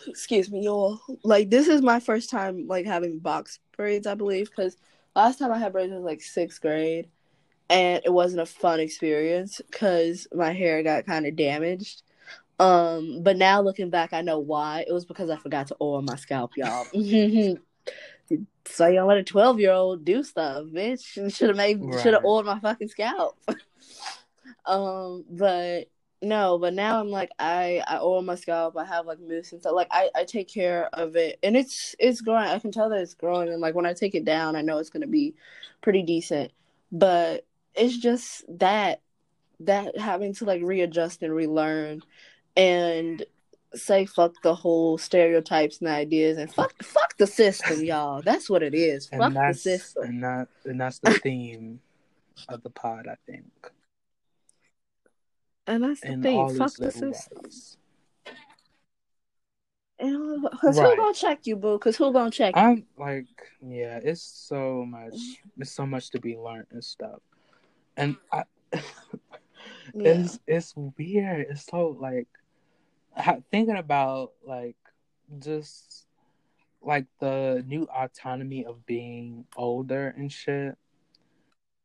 excuse me, y'all. Like this is my first time like having box braids, I believe, because last time I had braids was like sixth grade, and it wasn't a fun experience because my hair got kind of damaged. Um, but now looking back, I know why. It was because I forgot to oil my scalp, y'all. so y'all let a twelve year old do stuff, bitch. Should have made Right. should have oiled my fucking scalp. um, but no, but now I'm like I I oil my scalp. I have like mousse and stuff. Like I I take care of it, and it's it's growing. I can tell that it's growing, and like when I take it down, I know it's gonna be pretty decent. But it's just that that having to like readjust and relearn and say fuck the whole stereotypes and ideas and fuck fuck the system, y'all. That's what it is. And fuck the system. and that and that's the theme of the pod, I think. And that's the In thing. Fuck the system. And uh, cause Right. who gonna check you, boo? Cause who gonna check you? I'm like, yeah, it's so much. It's so much to be learned and stuff, and I, Yeah. it's it's weird. It's so like ha- thinking about like just like the new autonomy of being older and shit.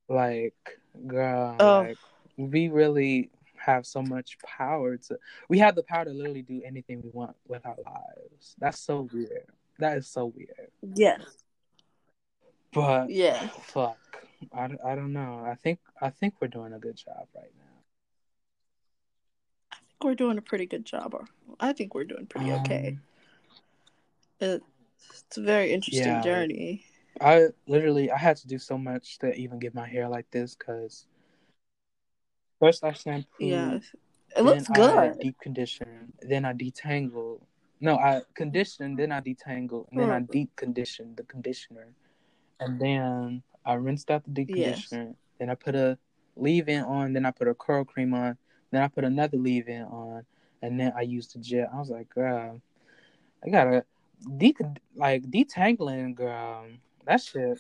Like, girl, Oh. like we really have so much power to. We have the power to literally do anything we want with our lives. That's so weird. That is so weird. Yes. But Yeah. fuck, I, I don't know. I think I think we're doing a good job right now. I think we're doing a pretty good job. Or I think we're doing pretty okay. Um, It, it's a very interesting Yeah. journey. I literally I had to do so much to even get my hair like this because first I shampoo, Yeah. It looks I good. deep condition, then I detangle. No, I condition, then I detangle, and then I deep condition the conditioner, and then I rinsed out the deep Yes. conditioner. Then I put a leave-in on, then I put a curl cream on, then I put another leave-in on, and then I used the gel. I was like, girl, I gotta de like detangling, girl. That shit.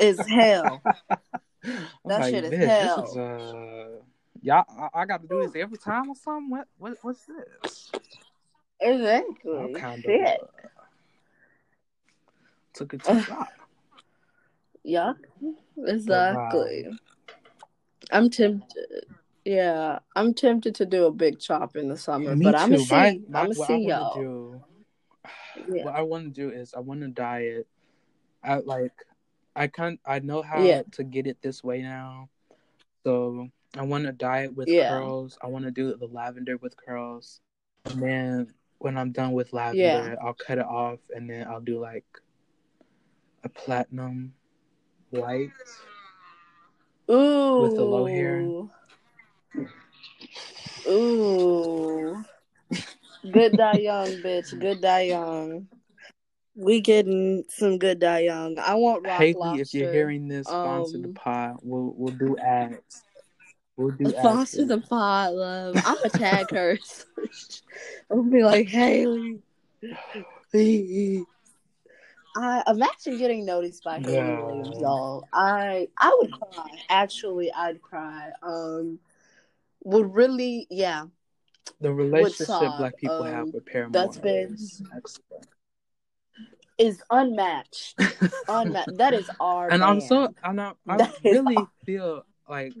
Is hell. That like, shit is This hell." is, uh, y'all, I, I got to do this every time or something. What, what, what's this? Exactly. kind Shit. of uh, took it too far. Yeah. Exactly. I'm tempted. Yeah, I'm tempted to do a big chop in the summer, Me but I'm gonna see. I'm gonna see y'all. do, Yeah. what I want to do is I want to diet. I like, I can't. I know how Yeah. to get it this way now. So I want to dye it with Yeah. curls. I want to do the lavender with curls, and then when I'm done with lavender, I'll cut it off, and then I'll do like a platinum white. Ooh. With the low hair. Ooh. Good Dye Young, bitch. Good Dye Young. We getting some good Dye Young. I want rock Haley, lobster. if you're hearing this, sponsor the um, pod. We'll we'll do ads. We'll do ads. Sponsor for the pod, love. I'm gonna tag her. Gonna be like, Hayley. I imagine getting noticed by Hayley Yeah. Williams, y'all. I I would cry. Actually, I'd cry. Um, would really, yeah. The relationship black people um, have with Paramore that's been- is excellent. Is unmatched. Unmatched. That is our. and I'm man. so I'm not, I That really all. feel like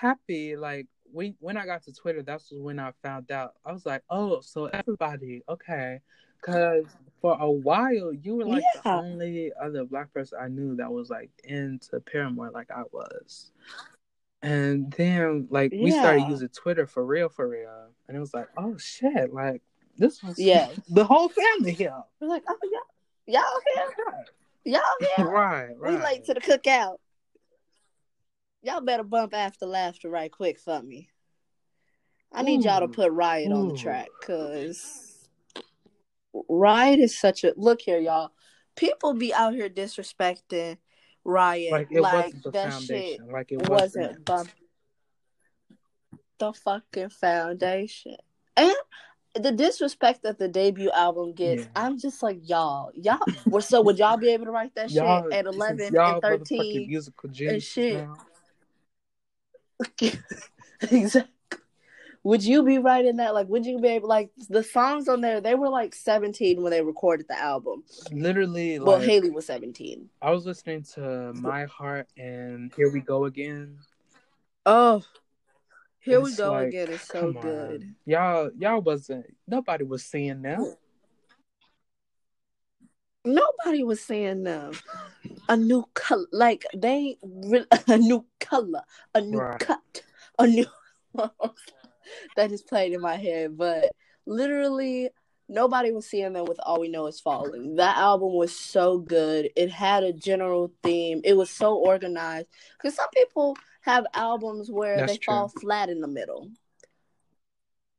happy like when when I got to Twitter that's when I found out I was like oh so everybody okay because for a while you were like the only other black person I knew that was like into Paramore like I was and then like we started using Twitter for real for real and it was like oh shit like this was Yes. the whole family here We're like, oh y'all, y'all here, y'all here. right right We late to the cookout. Y'all better bump after laughter right quick for me. I need y'all to put Riot on the track because Riot is such a look here, y'all. People be out here disrespecting Riot like it like wasn't the that shit like it wasn't wasn't bump the fucking foundation. And the disrespect that the debut album gets, Yeah. I'm just like y'all, y'all. Well, so would y'all be able to write that shit at 11 y'all and 13? musical geniuses shit. now. exactly. Would you be writing that? Like, would you be able like the songs on there? They were like 17 when they recorded the album. Literally, Well, like Hayley was 17. I was listening to My Heart and Here We Go Again. Oh, here we go like, again. It's so on. good. Y'all, y'all wasn't. Nobody was seeing them. Nobody was saying no. A new color, like they re- a new color, a new Right. cut, a new. that just played in my head, but literally nobody was seeing them with all we know is falling. That album was so good. It had a general theme. It was so organized. Because some people have albums where That's they fall flat in the middle.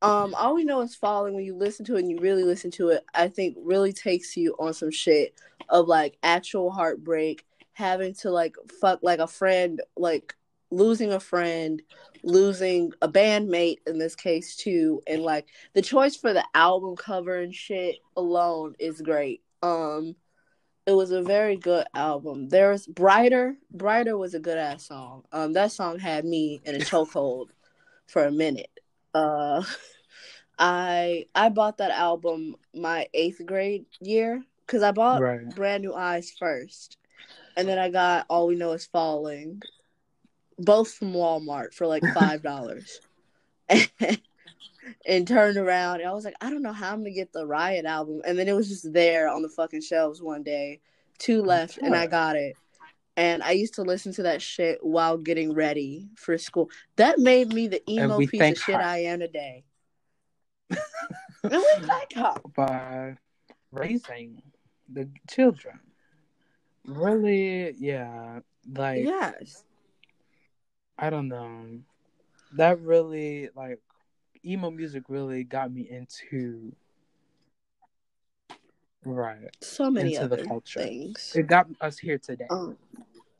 Um, all we know is falling. When you listen to it and you really listen to it, I think really takes you on some shit of like actual heartbreak, having to like fuck like a friend, like losing a friend, losing a bandmate in this case too, and like the choice for the album cover and shit alone is great. Um, it was a very good album. There's brighter, brighter was a good ass song. Um, that song had me in a chokehold for a minute. Uh, I I bought that album my eighth grade year because I bought Right. Brand New Eyes first, and then I got All We Know Is Falling, both from Walmart for like five dollars, and turned around and I was like, I don't know how I'm gonna get the Riot album, and then it was just there on the fucking shelves one day, two oh, left, and I got it. And I used to listen to that shit while getting ready for school. That made me the emo piece of shit her. I am today. and we thank her. by raising the children. Really, yeah. Like Yes. I don't know. That really like emo music really got me into right So many into the other culture. things. It got us here today. Um,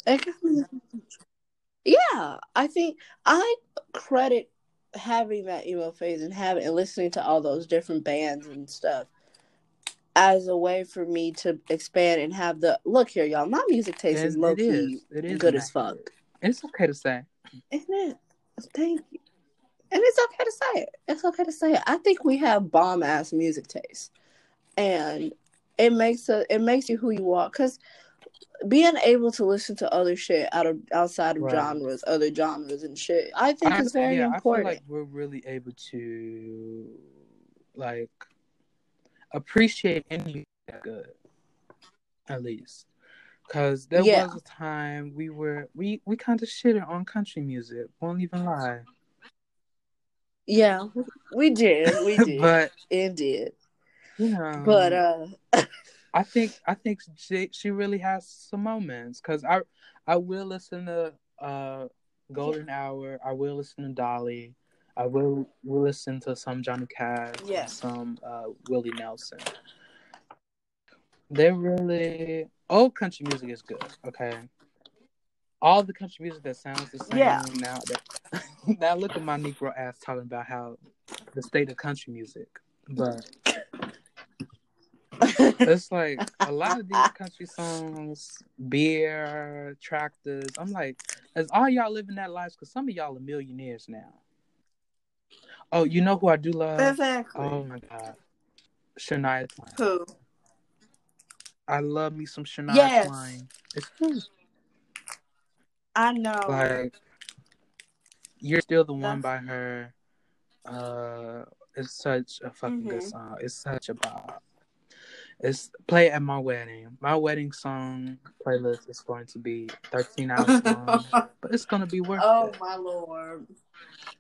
it got me- yeah, I think I credit having that emo phase and having and listening to all those different bands and stuff as a way for me to expand and have the look here, y'all. My music taste is And low it key is. It is good as fuck. It's okay to say. Isn't it? Thank you. And it's okay to say it. It's okay to say it. I think we have bomb ass music taste, and it makes a it makes you who you are. Cause being able to listen to other shit out of outside of Right. genres, other genres and shit, I think I, is very yeah, important. I feel like we're really able to like appreciate any good, at least. Cause there Yeah. was a time we were we we kind of shitted on country music. Won't even lie. Yeah, we did, we did, but indeed. you know, But uh, I think I think she she really has some moments. Cause I I will listen to uh Golden Hour. I will listen to Dolly. I will will listen to some Johnny Cash. and Yeah. Some uh, Willie Nelson. They really old country music is good. Okay. All the country music that sounds the same Yeah. now. That, now look at my Negro ass talking about how the state of country music, but it's like a lot of these country songs, beer, tractors. I'm like, as all y'all living that life, because some of y'all are millionaires now. Oh, you know who I do love? exactly. Oh my god, Shania Twain. Who? I love me some Shania Yes. Twain. It's. I know. Like, you're still the one by her. Uh, it's such a fucking good Mhm. song. It's such a bop. It's play at my wedding. My wedding song playlist is going to be 13 hours long, but it's gonna be worth oh it. my lord.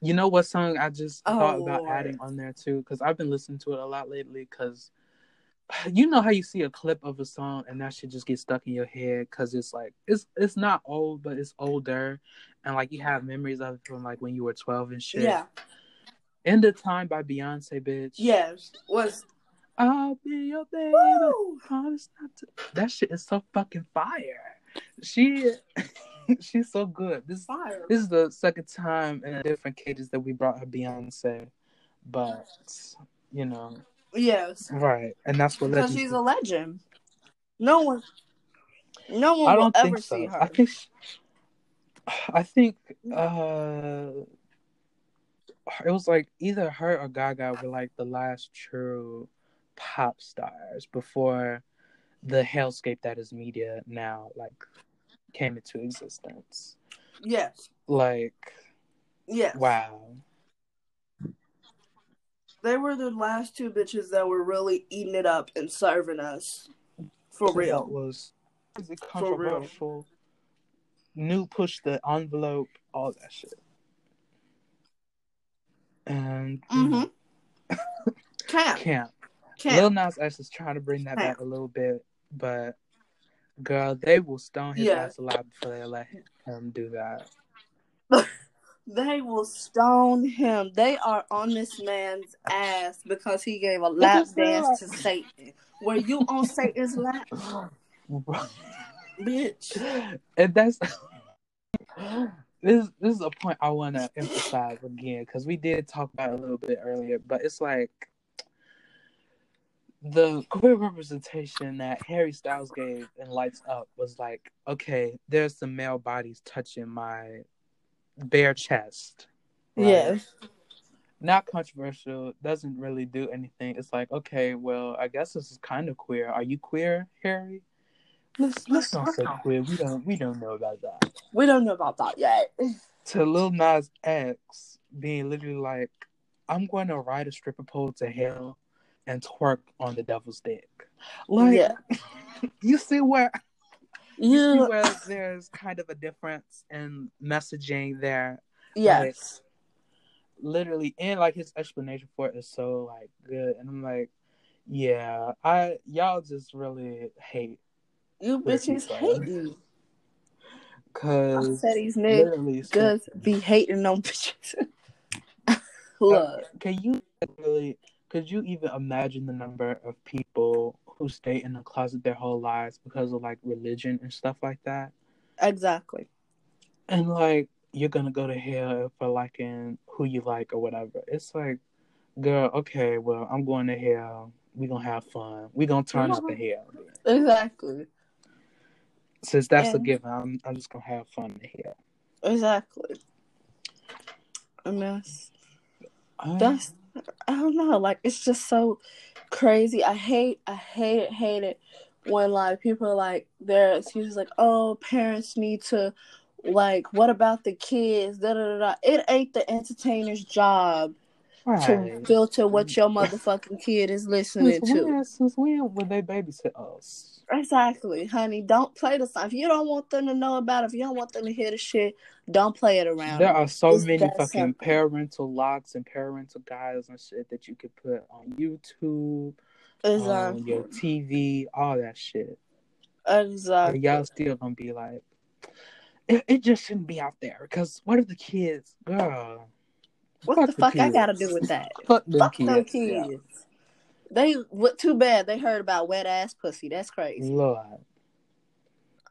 You know what song I just Oh, thought about Lord. adding on there too? Because I've been listening to it a lot lately. Because you know how you see a clip of a song and that shit just gets stuck in your head because it's like it's it's not old, but it's older, and like you have memories of it from like when you were 12 and shit. Yeah. End of Time by Beyonce, bitch. Yes. Was I'll be your baby. Woo! Promise not to. That shit is so fucking fire. She, she's so good. This fire. this is the second time in a different cages that we brought her Beyonce, but you know. Yes. Right, and that's what because she's a legend. No one, no one I will ever so. see her. I think, she- I think uh, it was like either her or Gaga were like the last true pop stars before the hellscape that is media now like came into existence. yes, Like, yes. wow. They were the last two bitches that were really eating it up and serving us for That real. was crazy For real. controversial. New push the envelope, all that shit. And Mm-hmm. Camp, camp. camp. Lil Nas X is trying to bring that back a little bit, but girl, they will stone his Yeah. ass alive before they let him do that. They will stone him. They are on this man's ass because he gave a lap dance to Satan. Were you on Satan's lap, bitch? and that's this. This is a point I want to emphasize again because we did talk about it a little bit earlier, but it's like the queer representation that Harry Styles gave in Lights Up was like, okay, there's some male bodies touching my bare chest. Yes. not controversial, doesn't really do anything. It's like, okay, well, I guess this is kind of queer. Are you queer, Harry? Let's let's not say queer. We don't we don't know about that. We don't know about that yet. To Lil Nas X being literally like, I'm going to ride a stripper pole to hell and twerk on the devil's dick. Like, yeah. you see where you see where there's kind of a difference in messaging there. yes. literally and like his explanation for it is so like good and i'm like yeah i y'all just really hate You bitches people. hate me. I because said these niggas literally so- just be hating on bitches. Look. can you really could you even imagine the number of people who stay in the closet their whole lives because of like religion and stuff like that Exactly. and like you're gonna go to hell for liking who you like or whatever it's like girl okay well i'm going to hell we gonna have fun we gonna turn up in hell then. Exactly. since that's a And- given, I'm I'm just gonna have fun in hell. Exactly. And that's Um, that's I don't know, like it's just so crazy. I hate I hate it, hate it when like people are like their excuses like, oh parents need to like what about the kids? Da da da da. It ain't the entertainer's job to filter what your motherfucking kid is listening Since to. when, since when would they babysit us? Exactly, honey. Don't play the song. If you don't want them to know about it, if you don't want them to hear the shit, don't play it around. There are so It's many fucking simple. parental locks and parental guides and shit that you could put on YouTube, um, Exactly. on your TV, all that shit. Exactly. And y'all still gonna be like, it, it just shouldn't be out there because what if the kids, girl? What fuck the fuck I gotta do with that? Fuck them Fuck kids. them kids. They what? Too bad they heard about wet ass pussy. That's crazy. Lord,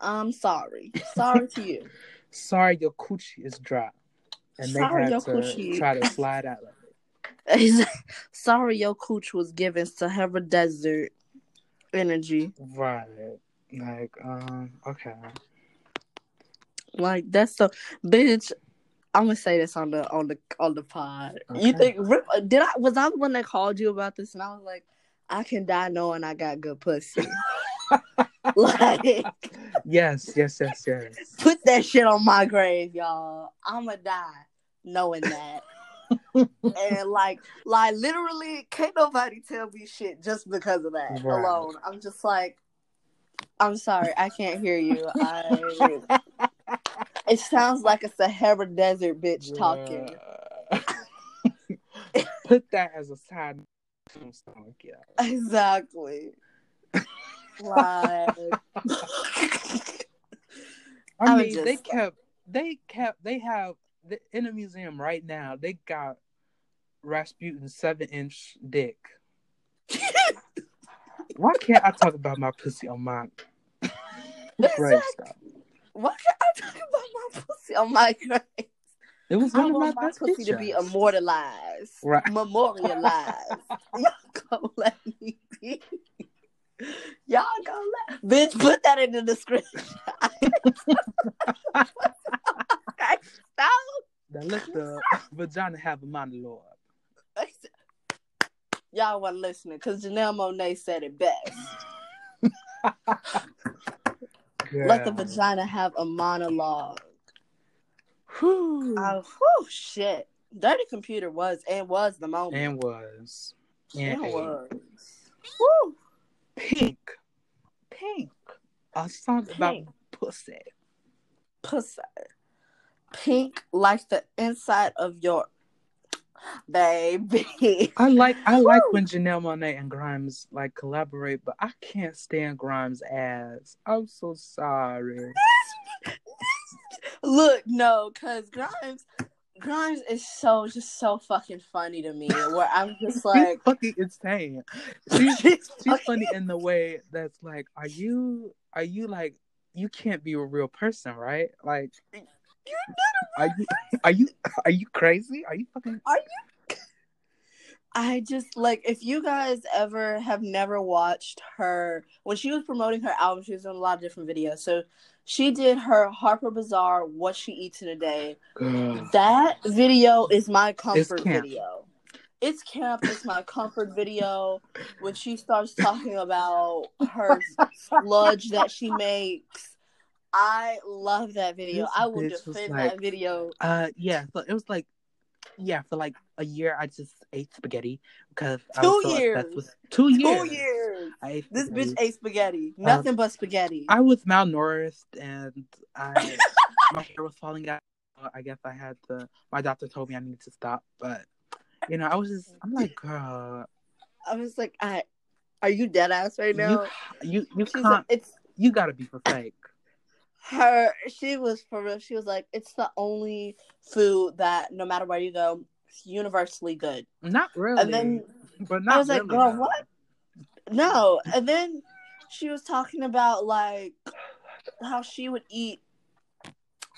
I'm sorry. Sorry to you. sorry your coochie is dry, and they Sorry had your to coochie- try to slide out of it. sorry, your cooch was given Sahara Desert energy. Right. Like, um, okay. Like that's the bitch. I'm gonna say this on the on the on the pod. You think Rip? Uh, did I was I the one that called you about this? And I was like, I can die knowing I got good pussy. like, Yes, yes, yes, yes. put that shit on my grave, y'all. I'ma die knowing that. and like, like literally, can't nobody tell me shit just because of that Right. alone. I'm just like, I'm sorry, I can't hear you. I. It sounds like a Sahara Desert bitch talking. Put that as a side tombstone, yeah. Exactly. like, I mean, they kept, they kept, they have the, in a museum right now. They got Rasputin's seven-inch dick. Why can't I talk about my pussy on my stuff? Why can't I talk about my pussy on my grave? It was I one of my want my best pussy to be immortalized, Right. memorialized. Y'all gonna let me be? Y'all gonna let bitch put that in the description. okay, stop. Now let the vagina have a monologue. Y'all weren't listening because Janelle Monáe said it best. Let the vagina have a monologue. Whew. Oh, whew, shit. Dirty Computer was and was the moment. and was. it And ate. was. Woo. Pink. Pink. A song about pussy. Pussy. Pink like the inside of your baby. I like I like Woo. when Janelle Monáe and Grimes like collaborate, but I can't stand Grimes' ass. I'm so sorry. Look, no, because Grimes Grimes is so just so fucking funny to me. Where I'm just like she's fucking insane. She's she's funny in the way that's like, are you are you like you can't be a real person, right? Like are you are you are you crazy? Are you fucking Are you I just like if you guys ever have never watched her when she was promoting her album, she was doing a lot of different videos. So she did her Harper Bazaar What She Eats in a Day. girl? That video is my comfort camp. video. It's camp, it's my comfort video. When she starts talking about her sludge that she makes. I love that video. This I will defend like- that video. Uh yeah, so it was like yeah, for like a year I just ate spaghetti because Two so years. with two years. Two years. This spaghetti. bitch ate spaghetti. Nothing but spaghetti. I was malnourished and I my hair was falling out. I guess I had to. My doctor told me I needed to stop, but you know, I was just. I'm like, girl, I was like, I, are you dead ass right now? you you you She's can't. like, it's you gotta be for fake. Her. She was for real. She was like, it's the only food that no matter where you go, it's universally good. Not really. And then but not I was like, girl, what? No. And then she was talking about like how she would eat.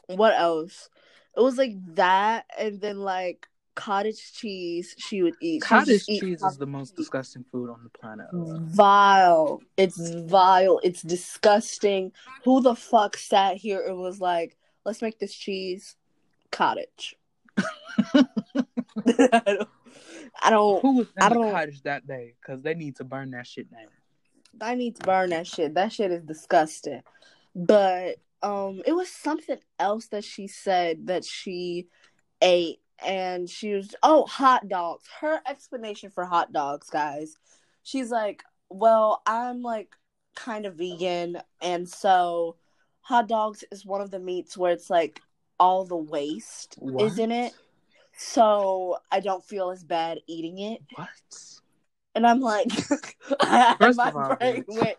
What else? It was like that, and then like cottage cheese. She would eat. Cottage just eat cheese is the most disgusting food on the planet. vile. It's vile. It's disgusting. Who the fuck sat here and was like, let's make this cheese cottage? I don't. I don't. Who was in I the don't- cottage that day? Because they need to burn that shit down. I need to burn that shit. That shit is disgusting. But um, it was something else that she said that she ate, and she was oh hot dogs. Her explanation for hot dogs, guys. She's like, well, I'm like kind of vegan, and so hot dogs is one of the meats where it's like all the waste is in it. So I don't feel as bad eating it. What? And I'm like, First my of all, brain went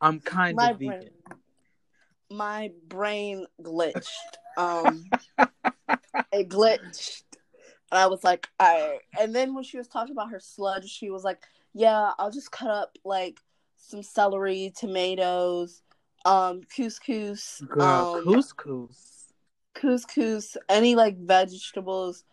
I'm kind of vegan. brain- my brain glitched. Um, it glitched, and I was like, "All right." And then when she was talking about her sludge, she was like, "Yeah, I'll just cut up like some celery, tomatoes, um, couscous, Girl, um, couscous. couscous, any like vegetables."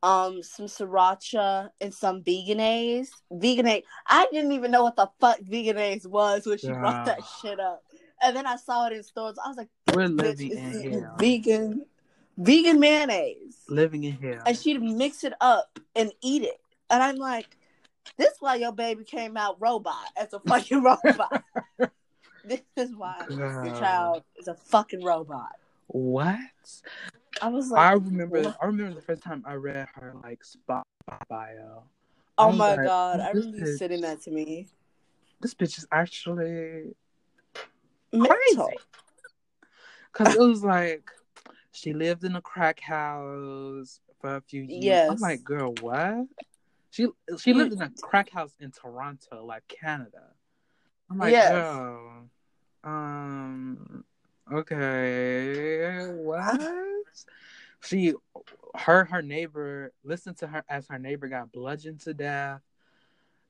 Um, some sriracha and some Vegenaise. Vegenaise. I didn't even know what the fuck Vegenaise was when she brought that shit up. And then I saw it in stores. I was like, We're living in hell. vegan vegan mayonnaise. Living in hell. And she'd mix it up and eat it. And I'm like, this is why your baby came out robot as a fucking robot. this is why your child is a fucking robot. What? I was like, I remember. what? I remember the first time I read her like spot bio. Oh my like, god, I remember you bitch- sending that to me. This bitch is actually Mental. crazy. Cause it was like she lived in a crack house for a few years. Yes. I'm like, girl, what? She she lived in a crack house in Toronto, like Canada. I'm like, Yes. girl, um, okay, what? She, her, her neighbor listened to her as her neighbor got bludgeoned to death.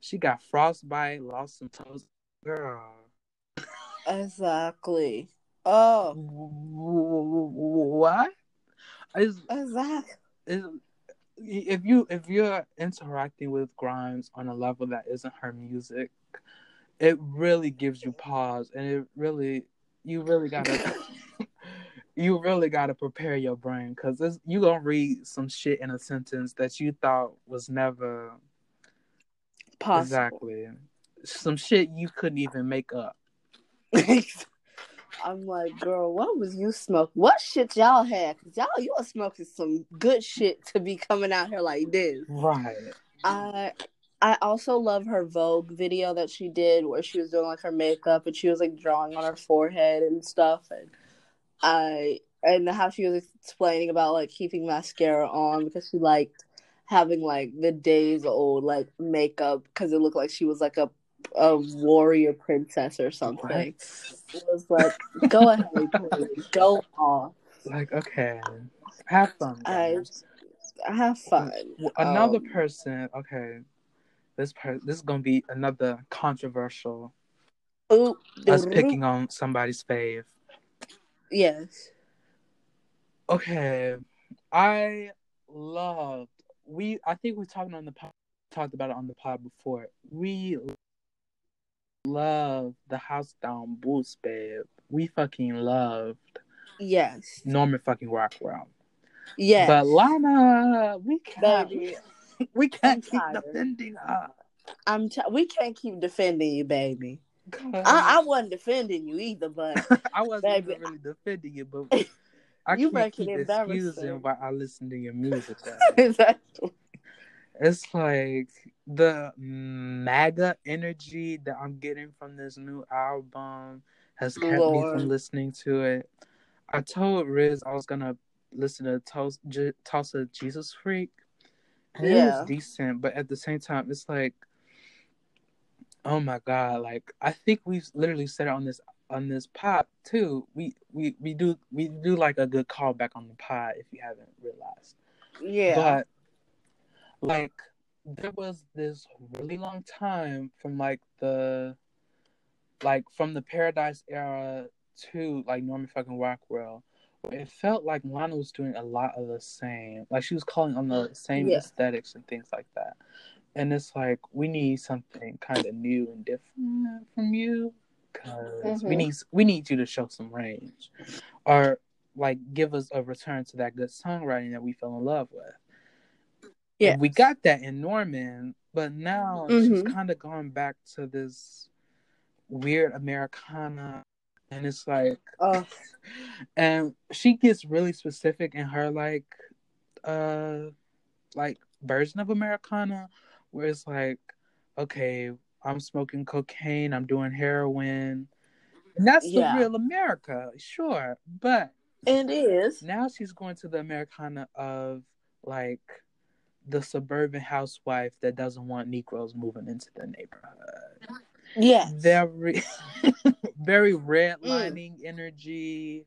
She got frostbite, lost some toes. Girl, Exactly. Oh, what? It's, exactly. is if you if you're interacting with Grimes on a level that isn't her music, it really gives you pause, and it really you really gotta you really gotta prepare your brain because you gonna read some shit in a sentence that you thought was never Possible. exactly some shit you couldn't even make up. I'm like, girl, what was you smoking? What shit y'all had? Cause y'all, you are smoking some good shit to be coming out here like this. Right. I I also love her Vogue video that she did where she was doing like her makeup and she was like drawing on her forehead and stuff and I and how she was explaining about like keeping mascara on because she liked having like the days old like makeup because it looked like she was like a a warrior princess or something. What? It was like, go ahead, please, go off. Like, okay, have fun. I have fun. Another Um, person, okay. This per- this is gonna be another controversial. Ooh, Us picking on somebody's fave. Yes. Okay, I loved. We I think we talked on the pod, talked about it on the pod before. We love the house down boost, babe. We fucking loved Yes. Norman fucking Rockwell. Yes. But Lana, we can't. Baby, We can't I'm keep tired. defending her. I'm. T- we can't keep defending you, baby. I, I, wasn't defending you either, but I wasn't Baby, really defending you, but I You can't keep excusing why I listen to your music. exactly. it's like the MAGA energy that I'm getting from this new album has kept me from listening to it. I told Riz I was gonna listen to J- Tulsa Jesus Freak, and it Yeah. was decent, but at the same time, it's like, oh my god! Like I think we've literally said it on this on this pod too. We we we do we do like a good callback on the pod if you haven't realized. Yeah. But like there was this really long time from like the like from the Paradise era to like Norman fucking Rockwell. where It felt like Lana was doing a lot of the same. Like she was calling on the same Yeah. aesthetics and things like that. And it's like we need something kind of new and different from you because we Mhm. need we need you to show some range, or like give us a return to that good songwriting that we fell in love with. Yeah. We got that in Norman, but now she's Mhm. kind of gone back to this weird Americana, and it's like, Oh, and she gets really specific in her like, uh, like version of Americana, where it's like, okay, I'm smoking cocaine, I'm doing heroin, and that's Yeah. the real America, sure, but it is. now she's going to the Americana of like the suburban housewife that doesn't want Negroes moving into the neighborhood. Yes. Very, very redlining mm. energy.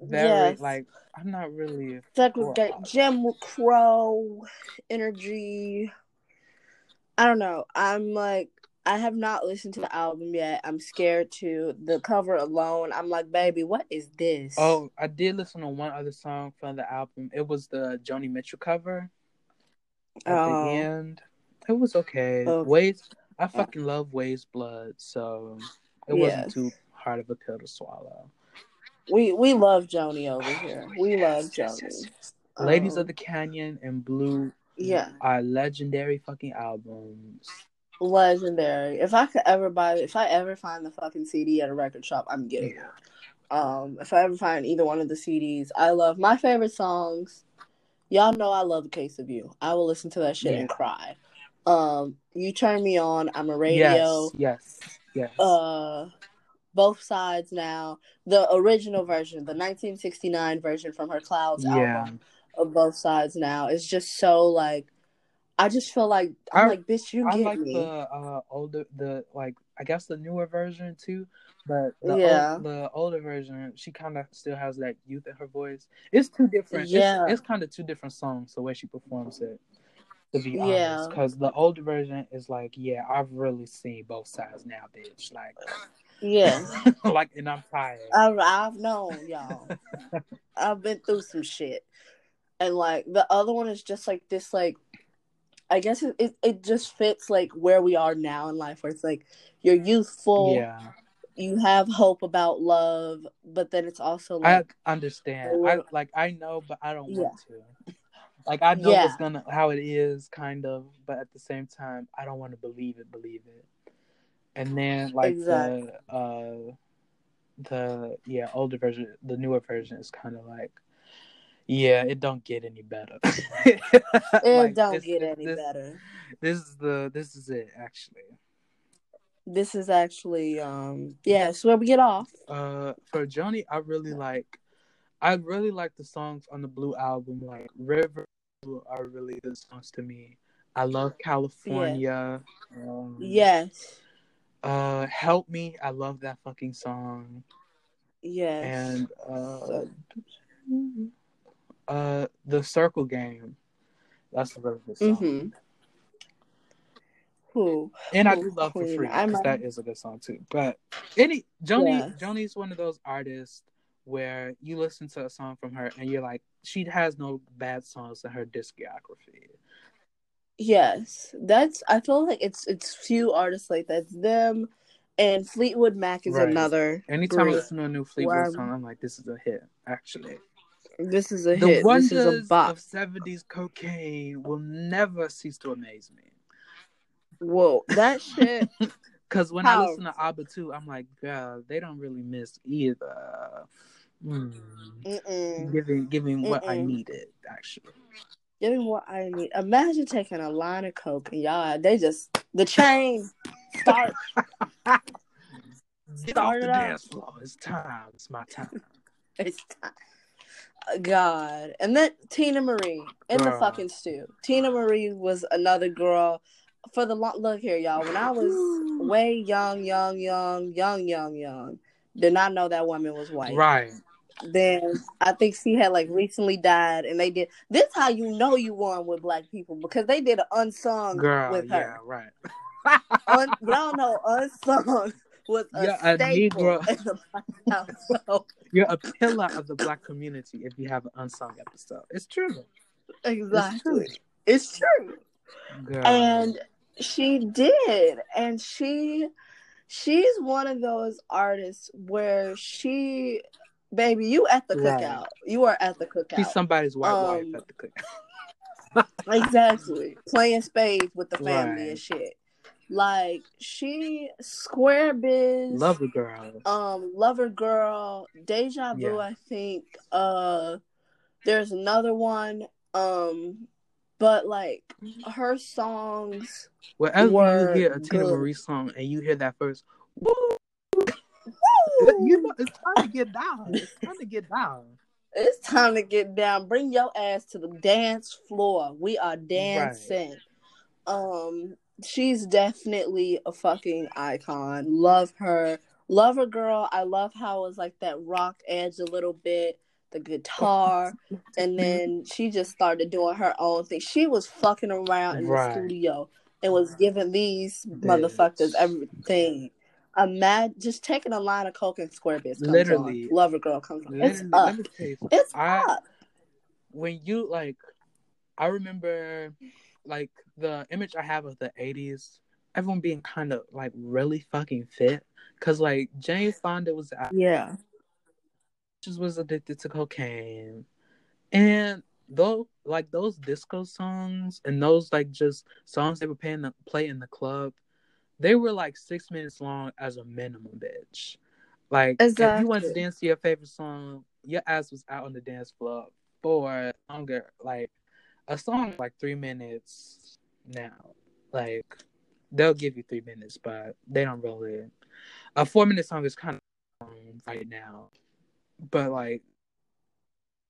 Very Yes. like I'm not really. Segregate Jim Crow energy. I don't know. I'm like I have not listened to the album yet. I'm scared to. The cover alone, I'm like, baby, what is this? Oh, I did listen to one other song from the album. It was the Joni Mitchell cover. At Oh. the end, it was okay. Okay. Weyes, I fucking love Weyes Blood, so it wasn't too hard of a pill to swallow. we we love Joni over here. We love Joni. Ladies Um, of the Canyon and Blue Yeah, are legendary fucking albums. legendary. If I could ever buy, if I ever find the fucking CD at a record shop, I'm getting Yeah. it. Um, if I ever find either one of the CDs, I love my favorite songs. Y'all know I love "A Case of You." I will listen to that shit and cry. Um, you turn me on. I'm a radio. Yes, yes, yes. Uh, both sides now. The original version, the 1969 version from her Clouds yeah. album of both sides now is just so like. I just feel like I'm I- like, bitch, you I get like me. the uh older the like I guess the newer version too, but the Yeah. old, the older version she kind of still has that youth in her voice. It's two different. Yeah. it's, it's kind of two different songs the way she performs it. To be Yeah. honest, because the older version is like, yeah, I've really seen both sides now, bitch. Like, Yeah, like, and I'm tired. I've, I've known y'all. I've been through some shit, and like the other one is just like this like I guess it, it, it just fits like where we are now in life where it's like you're youthful. Yeah. You have hope about love, but then it's also like I understand. I like I know, but I don't Yeah. want to. Like I know Yeah. what's gonna how it is, kind of, but at the same time, I don't want to believe it. Believe it. And then like Exactly. the uh the yeah older version, the newer version is kind of like yeah, it don't get any better. it Like, don't this- get any this- better. This is the this is it actually. This is actually um yeah, it's where we get off. Uh, for Joni, I really like. I really like the songs on the Blue album, like River, are really good songs to me. I love California. Um, Yes. Uh, Help Me, I love that fucking song. Yes. And uh, uh, the Circle Game, that's a really good song. hmm Who? And I do love for free because might- that is a good song too. But any Joni, Yes. Joni's one of those artists where you listen to a song from her and you're like, she has no bad songs in her discography. Yes. That's I feel like it's it's few artists like that. It's them and Fleetwood Mac is Right. another. Anytime I listen to a new Fleetwood song, I'm like, this is a hit. Actually, This is a the hit. This is a bop. of '70s cocaine will never cease to amaze me. Whoa, that shit. Because when I listen to ABBA too, I'm like, God, they don't really miss either. Mm. Mm-mm. Giving, giving what I needed actually. Giving what I need. Imagine taking a line of coke and y'all, they just the chain start. Get Start off the up. dance floor. It's time. It's my time. It's time. God, and then Teena Marie in the fucking stew. Teena Marie was another girl. For the long look here, y'all. When I was way young, young, young, young, young, young, did not know that woman was white. Right. Then I think she had like recently died, and they did. This how you know you won with black people because they did an unsung Girl, with yeah, right. Un, y'all know unsung was a Yeah, a staple Negro. in the black household. You're a pillar of the black community if you have an unsung episode. It's true. Exactly, it's true. Girl. and she did and she she's one of those artists where she baby you at the Right. cookout you are at the cookout She's somebody's white Um, wife at the cook. exactly playing spades with the family Right. and shit like she square biz Love the girl. um lover girl deja vu Yeah. i think uh there's another one um but like her songs Wherever were you hear a Teena good. Marie song and you hear that first, woo, you know it's time to get down. It's time to get down. It's time to get down. Bring your ass to the dance floor. We are dancing. Um, she's definitely a fucking icon. Love her. Love her, girl. I love how it's like that rock edge a little bit, the guitar, and mm-hmm. then she just started doing her own thing. She was fucking around in Right. the studio and was giving these motherfuckers everything. Imagine just taking a line of coke and square biz. Literally. on. love her, girl. Comes on. It's up. let me tell you, It's I- up. when you like I remember like the image I have of the eighties, everyone being kind of like really fucking fit. Cause like Jane Fonda was Yeah. Just was addicted to cocaine. And though like those disco songs and those like just songs they were playing the play in the club, they were like six minutes long as a minimum, bitch. Like if you wanted to dance to your favorite song, your ass was out on the dance floor for longer. Like a song like three minutes now. Like they'll give you three minutes, but they don't really. A four minute song is kind of long right now, but like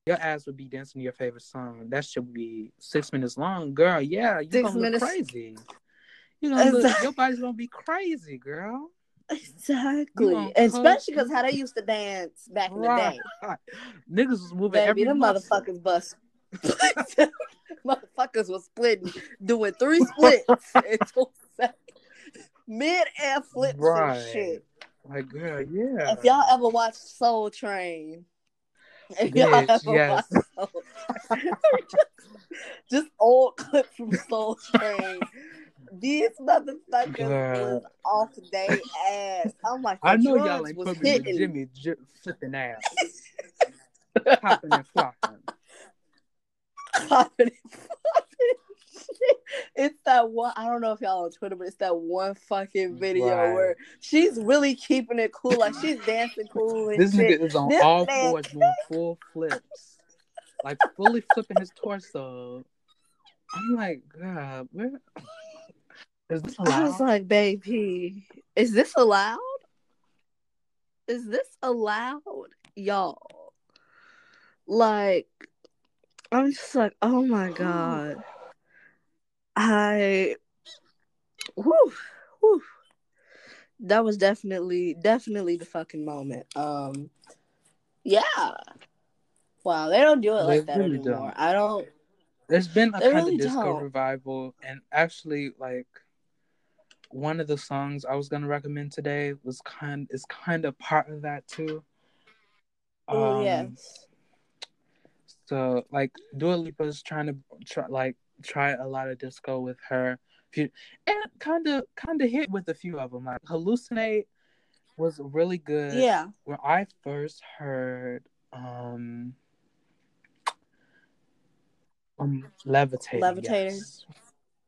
your ass would be dancing to your favorite song. That should be six minutes long, girl. Yeah, you Six gonna look minutes. crazy. You know, look, Exactly. your body's gonna be crazy, girl. Exactly. You on And especially because how they used to dance back in the Right. day. Niggas was moving Baby, every muscle. motherfuckers bust. motherfuckers was splitting, doing three splits in two seconds. Mid air flips Right. and shit. Like, girl, yeah. If y'all ever watched Soul Train, Y'all Bitch, have yes. watch Soul Train. just old clips from Soul Train. These motherfuckers Girl. was off their ass. I'm like, I know y'all ain't was put me with hitting. Jimmy j- flipping ass, popping and flopping. Popping and flopping. It's that one. I don't know if y'all on Twitter, but it's that one fucking video Right. where she's really keeping it cool, like she's dancing cool and This shit. nigga is on This all man- fours doing full flips, like fully flipping his torso. I'm like, God, where is this allowed? I was like, baby, is this allowed? Is this allowed, y'all? Like, I'm just like, oh my god. I, whew, whew. That was definitely, definitely the fucking moment. Um, yeah. Wow, they don't do it They like that really anymore. don't. I don't. There's been a kind really of disco don't. revival, and actually, like one of the songs I was gonna recommend today was kind is kind of part of that too. Oh Um, yes. So like Dua Lipa's trying to try like try a lot of disco with her, few, and kind of kind of hit with a few of them. Like Hallucinate was really good. Yeah. When I first heard um um Levitating, Levitating? yes.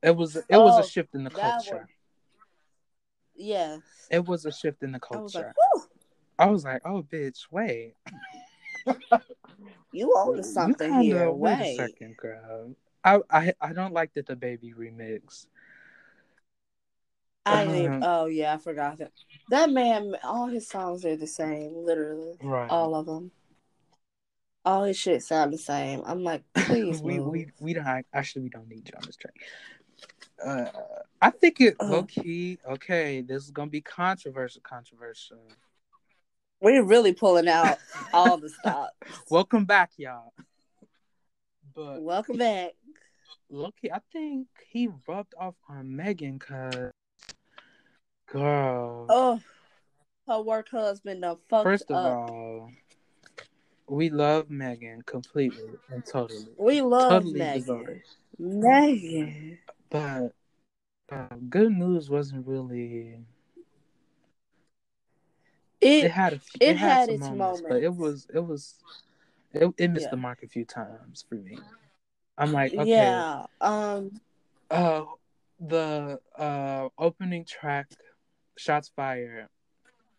it was it was Oh, a shift in the culture. one. Yes. It was a shift in the I was culture. like, I was like, oh bitch, wait. you own to You something kinda- here. Wait a second, girl. I, I I don't like that the baby remix. I Um, oh yeah, I forgot that. That man, all his songs are the same, literally, Right. all of them. All his shit sound the same. I'm like, please, we move. we we don't actually we don't need you on this train. Uh, I think it Uh. low key. Okay, this is gonna be controversial. Controversial. We're really pulling out all the stops. Welcome back, y'all. But Welcome back. Low key, I think he rubbed off on Megan, cause girl. Oh, her work husband done fucked First of up. all, we love Megan completely and totally. we love totally Megan. deserved. Megan. But uh, good news wasn't really. It, It had a few, it it, had, had its moments, but it was it was it, it missed Yeah. the mark a few times for me. I'm like, okay, yeah. Um. uh, the uh opening track, shots fired.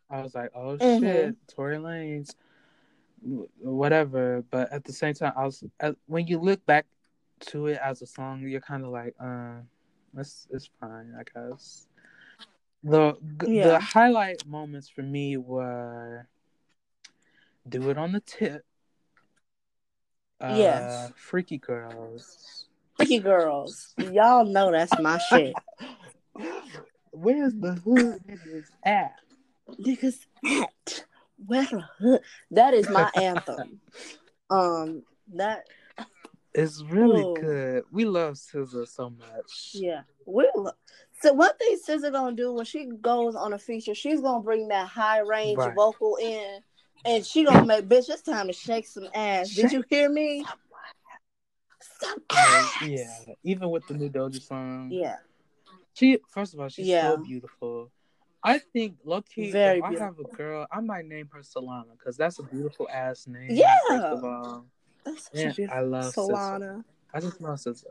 I was like, oh Mhm. shit, Tory Lanez, whatever. But at the same time, I was when you look back to it as a song, you're kind of like, uh, it's it's fine, I guess. The Yeah. the highlight moments for me were "Do It on the Tip," uh, Yes. "Freaky Girls." Freaky girls. Y'all know that's my shit. Where's the hood niggas at? Niggas at where the hood? That is my anthem. Um. That It's really Whoa. good. We love SZA so much. yeah. We. So one thing SZA gonna do when she goes on a feature, she's gonna bring that high range Right. vocal in, and she gonna make bitch. It's time to shake some ass. Did you hear me? Some ass. yeah, even with the new Doja song, Yeah. she first of all she's Yeah. so beautiful. I think low key, Very if I have a girl, I might name her Solana because that's a beautiful ass name. Yeah. First of all, That's Yeah, beautiful I love. Solana. I just love SZA.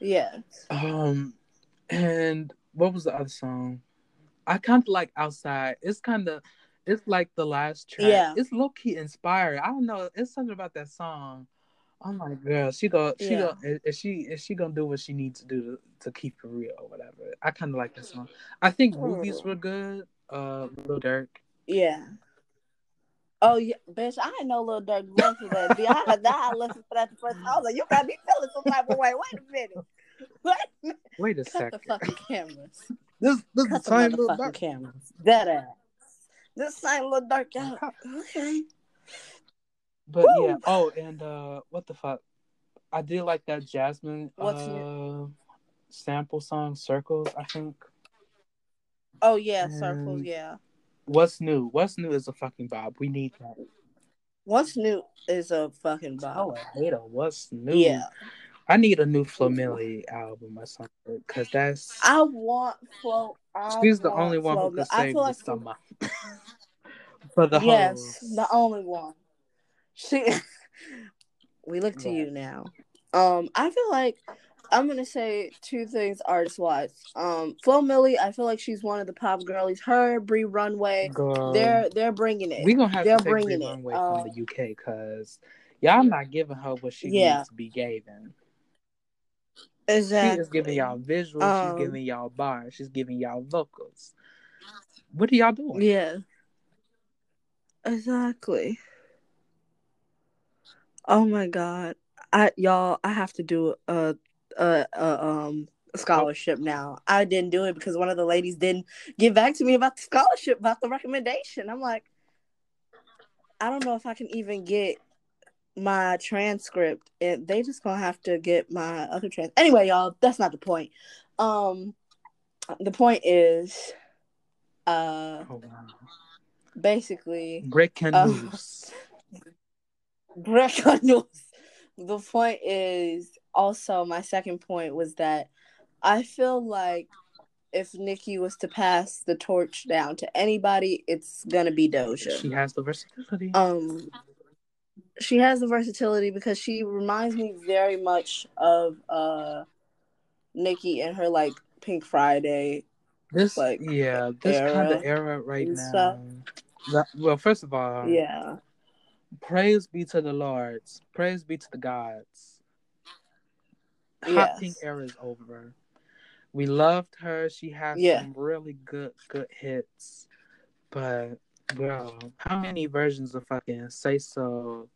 Yeah. Um, and what was the other song? I kind of like outside. It's kind of, it's like the last track. Yeah. It's low key inspiring. I don't know. It's something about that song. I'm like, girl, she go, she Yeah. go, is- she, is she gonna do what she needs to do to, to keep it real or whatever? I kind of like this song. I think movies were good. Uh, Lil Durk. Yeah. Oh yeah, bitch! I didn't know Lil Durk listened to that. B. I had that. I listened to that the first. I was like, you got me feeling some type of way. Wait a minute. Wait a. Wait a Cut second. the fucking cameras. This, this Cut is the time Lil Durk. cameras. That ass. This same Lil Durk out. Okay. But Woo. yeah. Oh, and uh, what the fuck? I did like that Jasmine What's uh sample song "Circles." I think. Oh yeah, circles. Mm. Yeah. What's new? What's new is a fucking bob. We need that. What's new is a fucking Oh, bop. I hate her. What's new? Yeah, I need a new Flo Milli album or something because that's I want Flo. I she's the only one Flo who can save feel the like summer for the whole yes, hoes. the only one. She. we look to Right. you now. Um, I feel like I'm gonna say two things artist wise. Um, Flo Milli, I feel like she's one of the pop girlies. Her, Bree Runway, Girl, they're they're bringing it. we gonna have they're to take bringing it. Runway from the UK because y'all not giving her what she Yeah. needs to be given. Exactly. She is giving y'all visuals. Um, she's giving y'all bars. She's giving y'all vocals. What are y'all doing? Yeah. Exactly. Oh my god. I y'all I have to do a a, a um a scholarship now. I didn't do it because one of the ladies didn't get back to me about the scholarship, about the recommendation. I'm like I don't know if I can even get my transcript and they just gonna have to get my other trans anyway y'all that's not the point um the point is uh Oh, wow. basically Breaking Uh, news. break on news. The point is also my second point was that I feel like if Nicki was to pass the torch down to anybody, it's gonna be Doja. She has the versatility. Um, she has the versatility because she reminds me very much of uh Nicki and her like Pink Friday. this, like, yeah, this kind of era right now. That- well, first of all, Yeah, praise be to the Lords. Praise be to the gods. Hot Yes. Pink era is over. We loved her. She had Yeah. some really good, good hits. But, girl, how many versions of fucking Say So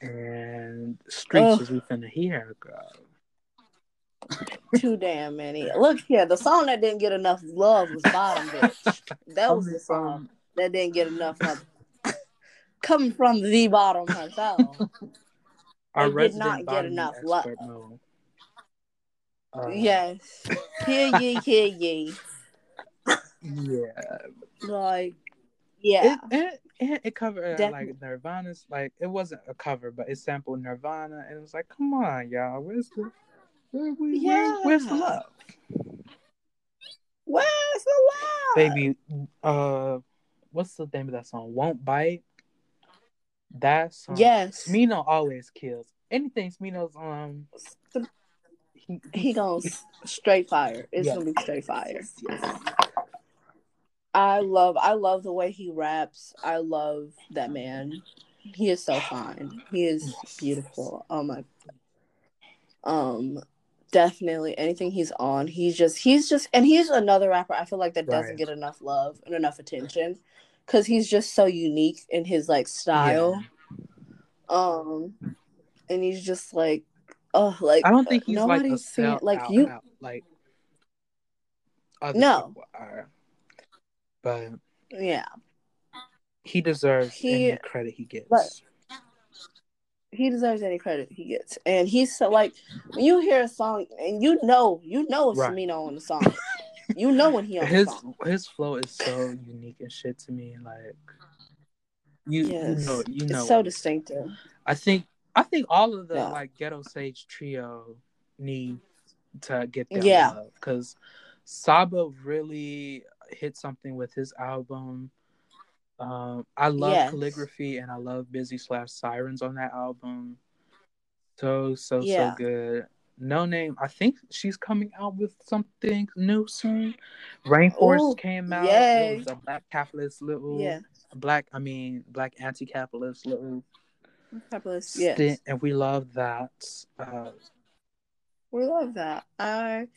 and Streets is we finna hear, girl? too damn many. Look here, the song that didn't get enough love was Bottom Bitch. That was the song that didn't get enough love. Coming from the bottom herself. Our It did not get botany enough love. expert Mo. Uh, yes. Hear ye, hear ye. Yeah. Like, yeah. It, it, it, covered uh, like Nirvana's like it wasn't a cover, but it sampled Nirvana, and it was like, come on, y'all, where's the where we where, where's the love, Where's the love? baby? Uh, what's the name of that song? Won't bite. That song. Yes. Smino always kills anything. Smino's um. He, he goes straight fire. It's Yeah. gonna be straight fire. Yes, yes. I love I love the way he raps. I love that man. He is so fine. He is beautiful. Oh my um definitely anything he's on, he's just he's just and he's another rapper I feel like that doesn't Right. get enough love and enough attention cuz he's just so unique in his like style. Um and he's just like oh like I don't think he's like a nobody's seen sell like you out, like other No. people are. But yeah. he deserves He- any credit he gets. Right. he deserves any credit he gets. And he's so like when you hear a song and you know, you know it's Right. Smino on the song. you know when he on his the song. his flow is so unique and shit to me. Like you, Yes. you know, you know. it's so distinctive. I think I think all of the Yeah. like ghetto sage trio need to get their Yeah. love because Saba really hit something with his album. Um, I love Yes. calligraphy and I love busy slash sirens on that album. So so Yeah. so good. Noname. I think she's coming out with something new soon. Rainforest Ooh, came out. yay. It was a black capitalist little Yeah. black. I mean black anti-capitalist little capitalist. stint, Yes. and we love that. Uh, We love that. I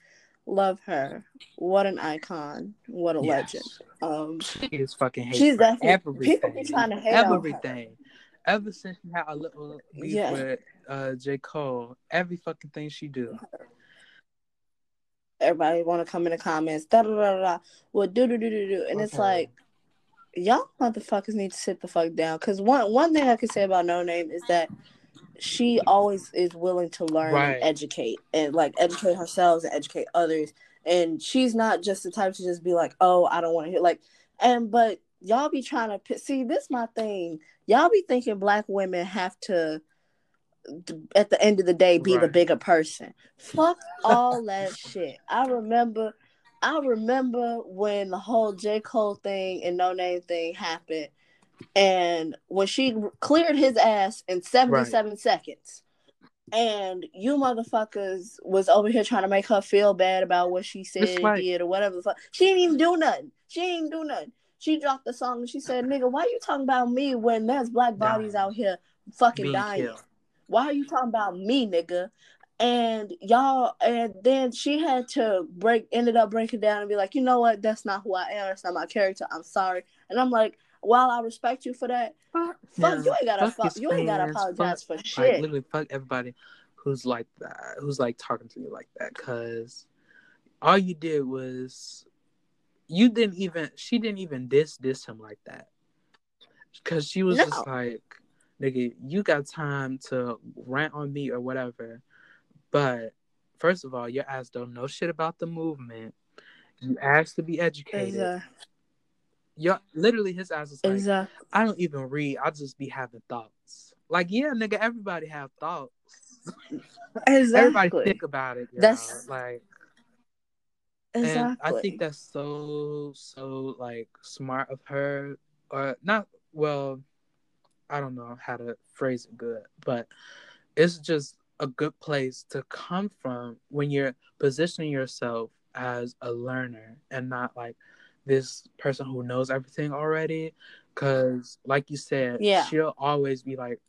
love her. What an icon. What a yes. legend. Um She is fucking hate She's definitely- people everything. be trying to hate everything. Ever since she had a little beef Yeah. with uh, J Cole, every fucking thing she do. everybody wanna come in the comments, da da da da. Well do do do do do. And it's like y'all motherfuckers need to sit the fuck down. Cause one one thing I can say about Noname is that she always is willing to learn Right. and educate and like educate herself and educate others. And she's not just the type to just be like, oh, I don't want to hear like and but y'all be trying to see this my thing. Y'all be thinking black women have to at the end of the day be right. the bigger person. Fuck all that shit. I remember I remember when the whole J. Cole thing and Noname thing happened and when she cleared his ass in 77 right. seconds and you motherfuckers was over here trying to make her feel bad about what she said like, did or whatever the fuck. She didn't even do nothing. She didn't do nothing. She dropped the song and she said, "Nigga, why you talking about me when there's black bodies out here fucking dying? Killed. Why are you talking about me, nigga?" And y'all, and then she had to break, ended up breaking down and be like, "You know what? That's not who I am. That's not my character. I'm sorry." And I'm like, while I respect you for that, fuck, fuck yeah, you ain't gotta fuck, fuck you ain't gotta apologize fuck, for shit. Like, literally, fuck everybody who's like that, who's like talking to me like that, because all you did was you didn't even she didn't even diss diss him like that, because she was no. just like, nigga, you got time to rant on me or whatever, but first of all, your ass don't know shit about the movement. You asked to be educated. Exactly yeah, literally his ass is like, exactly. I don't even read. I'll just be having thoughts. Like, yeah, nigga, everybody have thoughts. Exactly. everybody think about it. That's know? like Exactly. And I think that's so so like smart of her, or not. Well, I don't know how to phrase it good, but it's just a good place to come from when you're positioning yourself as a learner and not like this person who knows everything already because like you said yeah. she'll always be like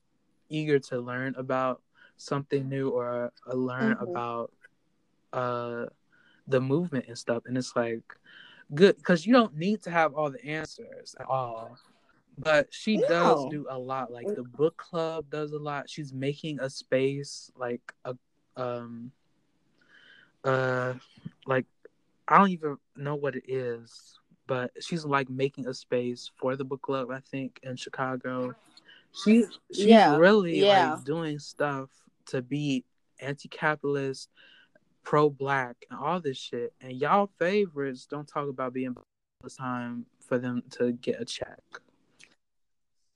eager to learn about something new or uh, learn mm-hmm. about uh the movement and stuff. And it's like good because you don't need to have all the answers at all. But she no. does do a lot. Like the book club does a lot. She's making a space like a um uh like i don't even know what it is but she's like making a space for the book club. I think in Chicago. She she's yeah, really yeah. like doing stuff to be anti-capitalist, pro-black, and all this shit. And y'all favorites don't talk about being this time for them to get a check.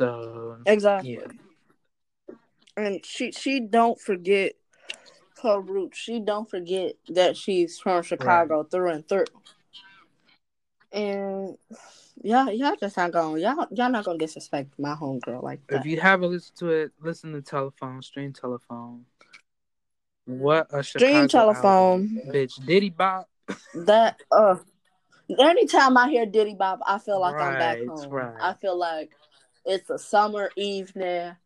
So exactly. Yeah. And she she don't forget her roots. She don't forget that she's from Chicago right. through and through and y'all y'all just not gonna y'all y'all not gonna disrespect my homegirl like that. If you haven't listened to it, listen to Telefone, stream Telefone. What a Chicago stream Telefone, album. bitch. Diddy Bop. That uh, anytime I hear Diddy Bop, I feel like right, I'm back home. Right. I feel like it's a summer evening.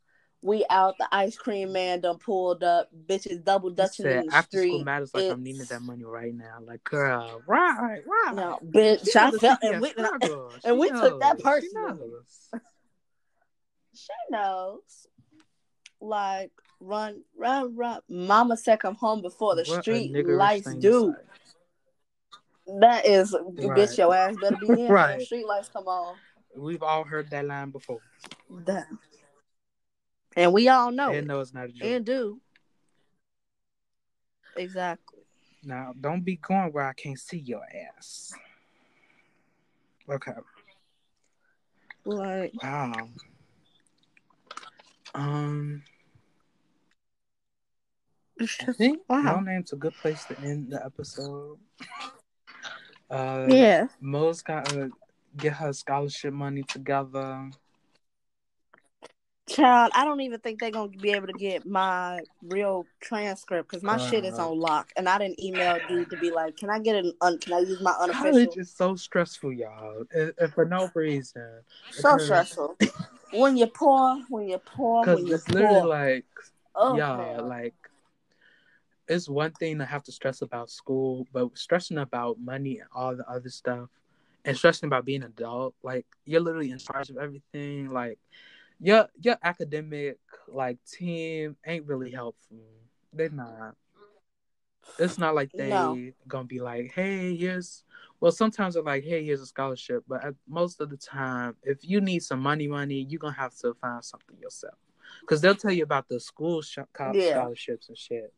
We out, the ice cream man done pulled up, bitches double dutching in the after street. School matters like it's... I'm needing that money right now. Like, girl, right, right. No, bitch, I felt and we, and we knows. took that personally. She, she knows. Like, run, run, run. Mama said come home before the what street lights do. That is, right. bitch, your ass better be in. right. Street lights come on. We've all heard that line before. That. And we all know. And know it's not a joke. And do. Exactly. Now, don't be going where I can't see your ass. Okay. Like. Wow. Um. I think wow. Noname's a good place to end the episode. Uh, yeah. Mo's got to get her scholarship money together. Child, I don't even think they're gonna be able to get my real transcript because my uh, shit is on lock, and I didn't email dude to be like, "Can I get an? Un- can I use my unofficial?" College is so stressful, y'all, and, and for no reason. So stressful. when you're poor, when you're poor, when you're it's literally like, oh, y'all, man. like, it's one thing to have to stress about school, but stressing about money and all the other stuff, and stressing about being an adult, like, you're literally in charge of everything, like your your academic like team ain't really helpful. They're not. It's not like they no. gonna be like, hey, here's. Well, sometimes they're like, hey, here's a scholarship, but at, most of the time, if you need some money, money, you're gonna have to find something yourself, because they'll tell you about the school sh- yeah. scholarships and shit,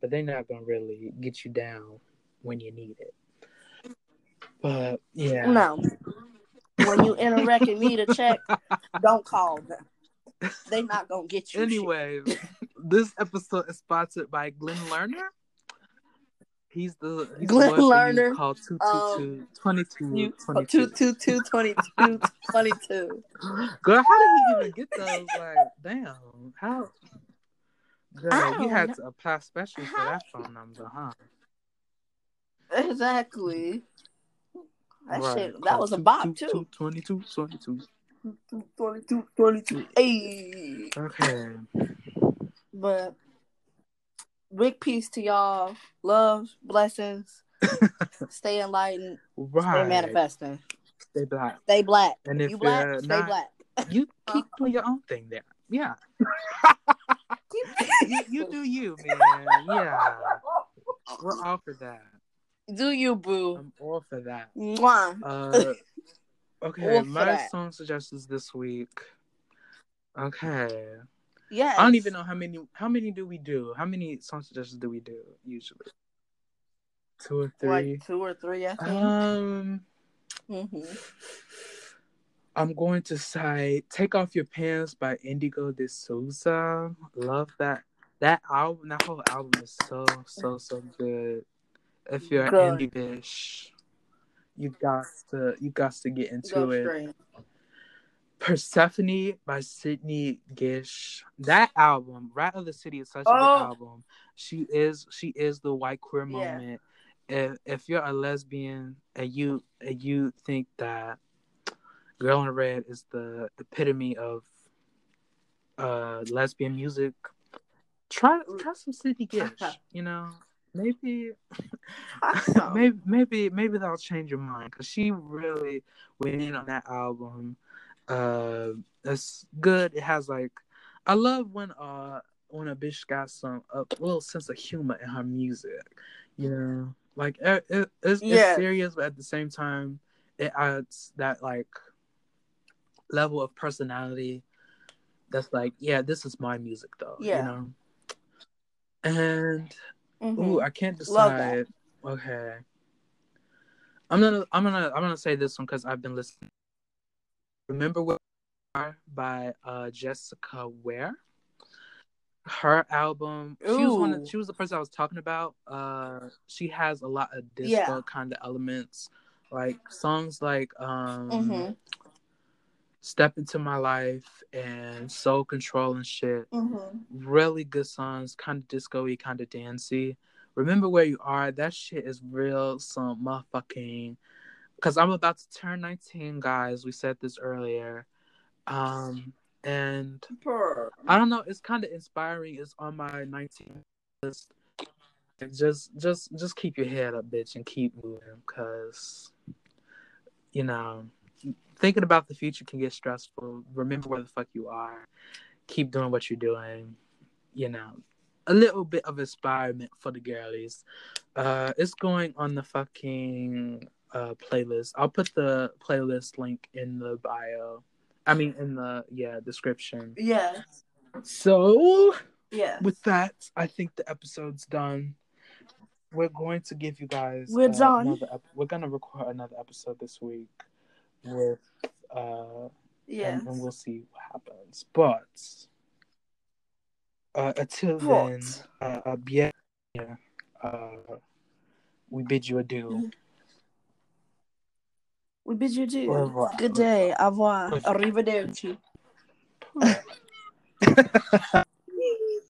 but they're not gonna really get you down when you need it. But yeah, no. When you interact and need a check, don't call them. They not gonna get you. Anyway, this episode is sponsored by Glenn Lerner. He's the he's Glenn the Lerner, called 222 um, 22 22. 22 22. Girl, how did he even get those? Like, damn, how? Girl, I he had know. to apply special for that phone number, huh? Exactly. That Right, shit, that called was a bop 222 too. 22 22. 22, 22. Hey. Okay. But big peace to y'all. Love, blessings. Stay enlightened. Stay Right. manifesting. Stay black. Stay black. And if if you black, you're stay not- black. You keep doing your own thing there. Yeah. you, you do you, man. Yeah. We're all for that. Do you, boo? I'm all for that. Mwah. Uh, okay, All my song suggestions this week. Okay, Yes. I don't even know how many. How many do we do? How many song suggestions do we do usually? Two or three. Like two or three, I think. um, hmm I'm going to say "Take Off Your Pants" by Indigo de Souza. Love that. That album, that whole album is so so so good. If you're Good. an indie bitch, you got to you got to get into Go it. straight. Persephone by Sidney Gish. That album, Rat of the City, is such a Oh. good album. She is she is the white queer Yeah. moment. If if you're a lesbian and you and you think that Girl in Red is the epitome of uh lesbian music, try try some Sidney Gish. You know, maybe Awesome. maybe maybe maybe that'll change your mind because she really went in on that album. Uh, it's good. It has like, I love when uh when a bitch got some a little sense of humor in her music. You know, like it, it, it's, Yeah. it's serious, but at the same time, it adds that like level of personality. That's like, yeah, this is my music though. Yeah. You know. And Mhm. Ooh, I can't decide. Okay. I'm gonna I'm gonna I'm gonna say this one because I've been listening. Remember Are by uh Jessica Ware. Her album. She was one Ooh. of, she was the person I was talking about. Uh she has a lot of disco Yeah. kind of elements. Like songs like um Mhm. Step Into My Life and Soul Control and shit Mhm. really good songs, kind of disco-y, kind of dancey. Remember where you are. That shit is real some motherfucking. Because I'm about to turn 19, guys. We said this earlier. Um, and I don't know. It's kind of inspiring. It's on my 19 list. Just, just, just keep your head up, bitch, and keep moving. Cause, you know, thinking about the future can get stressful. Remember where the fuck you are. Keep doing what you're doing. You know, a little bit of inspirement for the girlies. Uh, it's going on the fucking uh playlist. I'll put the playlist link in the bio. I mean, in the yeah description. Yeah. So yeah. with that, I think the episode's done. We're going to give you guys. We're uh, done. Another ep- we're gonna record another episode this week with uh, yes. and, and we'll see what happens. But uh, until then, uh, uh, bien, uh, we bid you adieu. We bid you adieu. Good day. Au revoir. Au revoir. Arrivederci.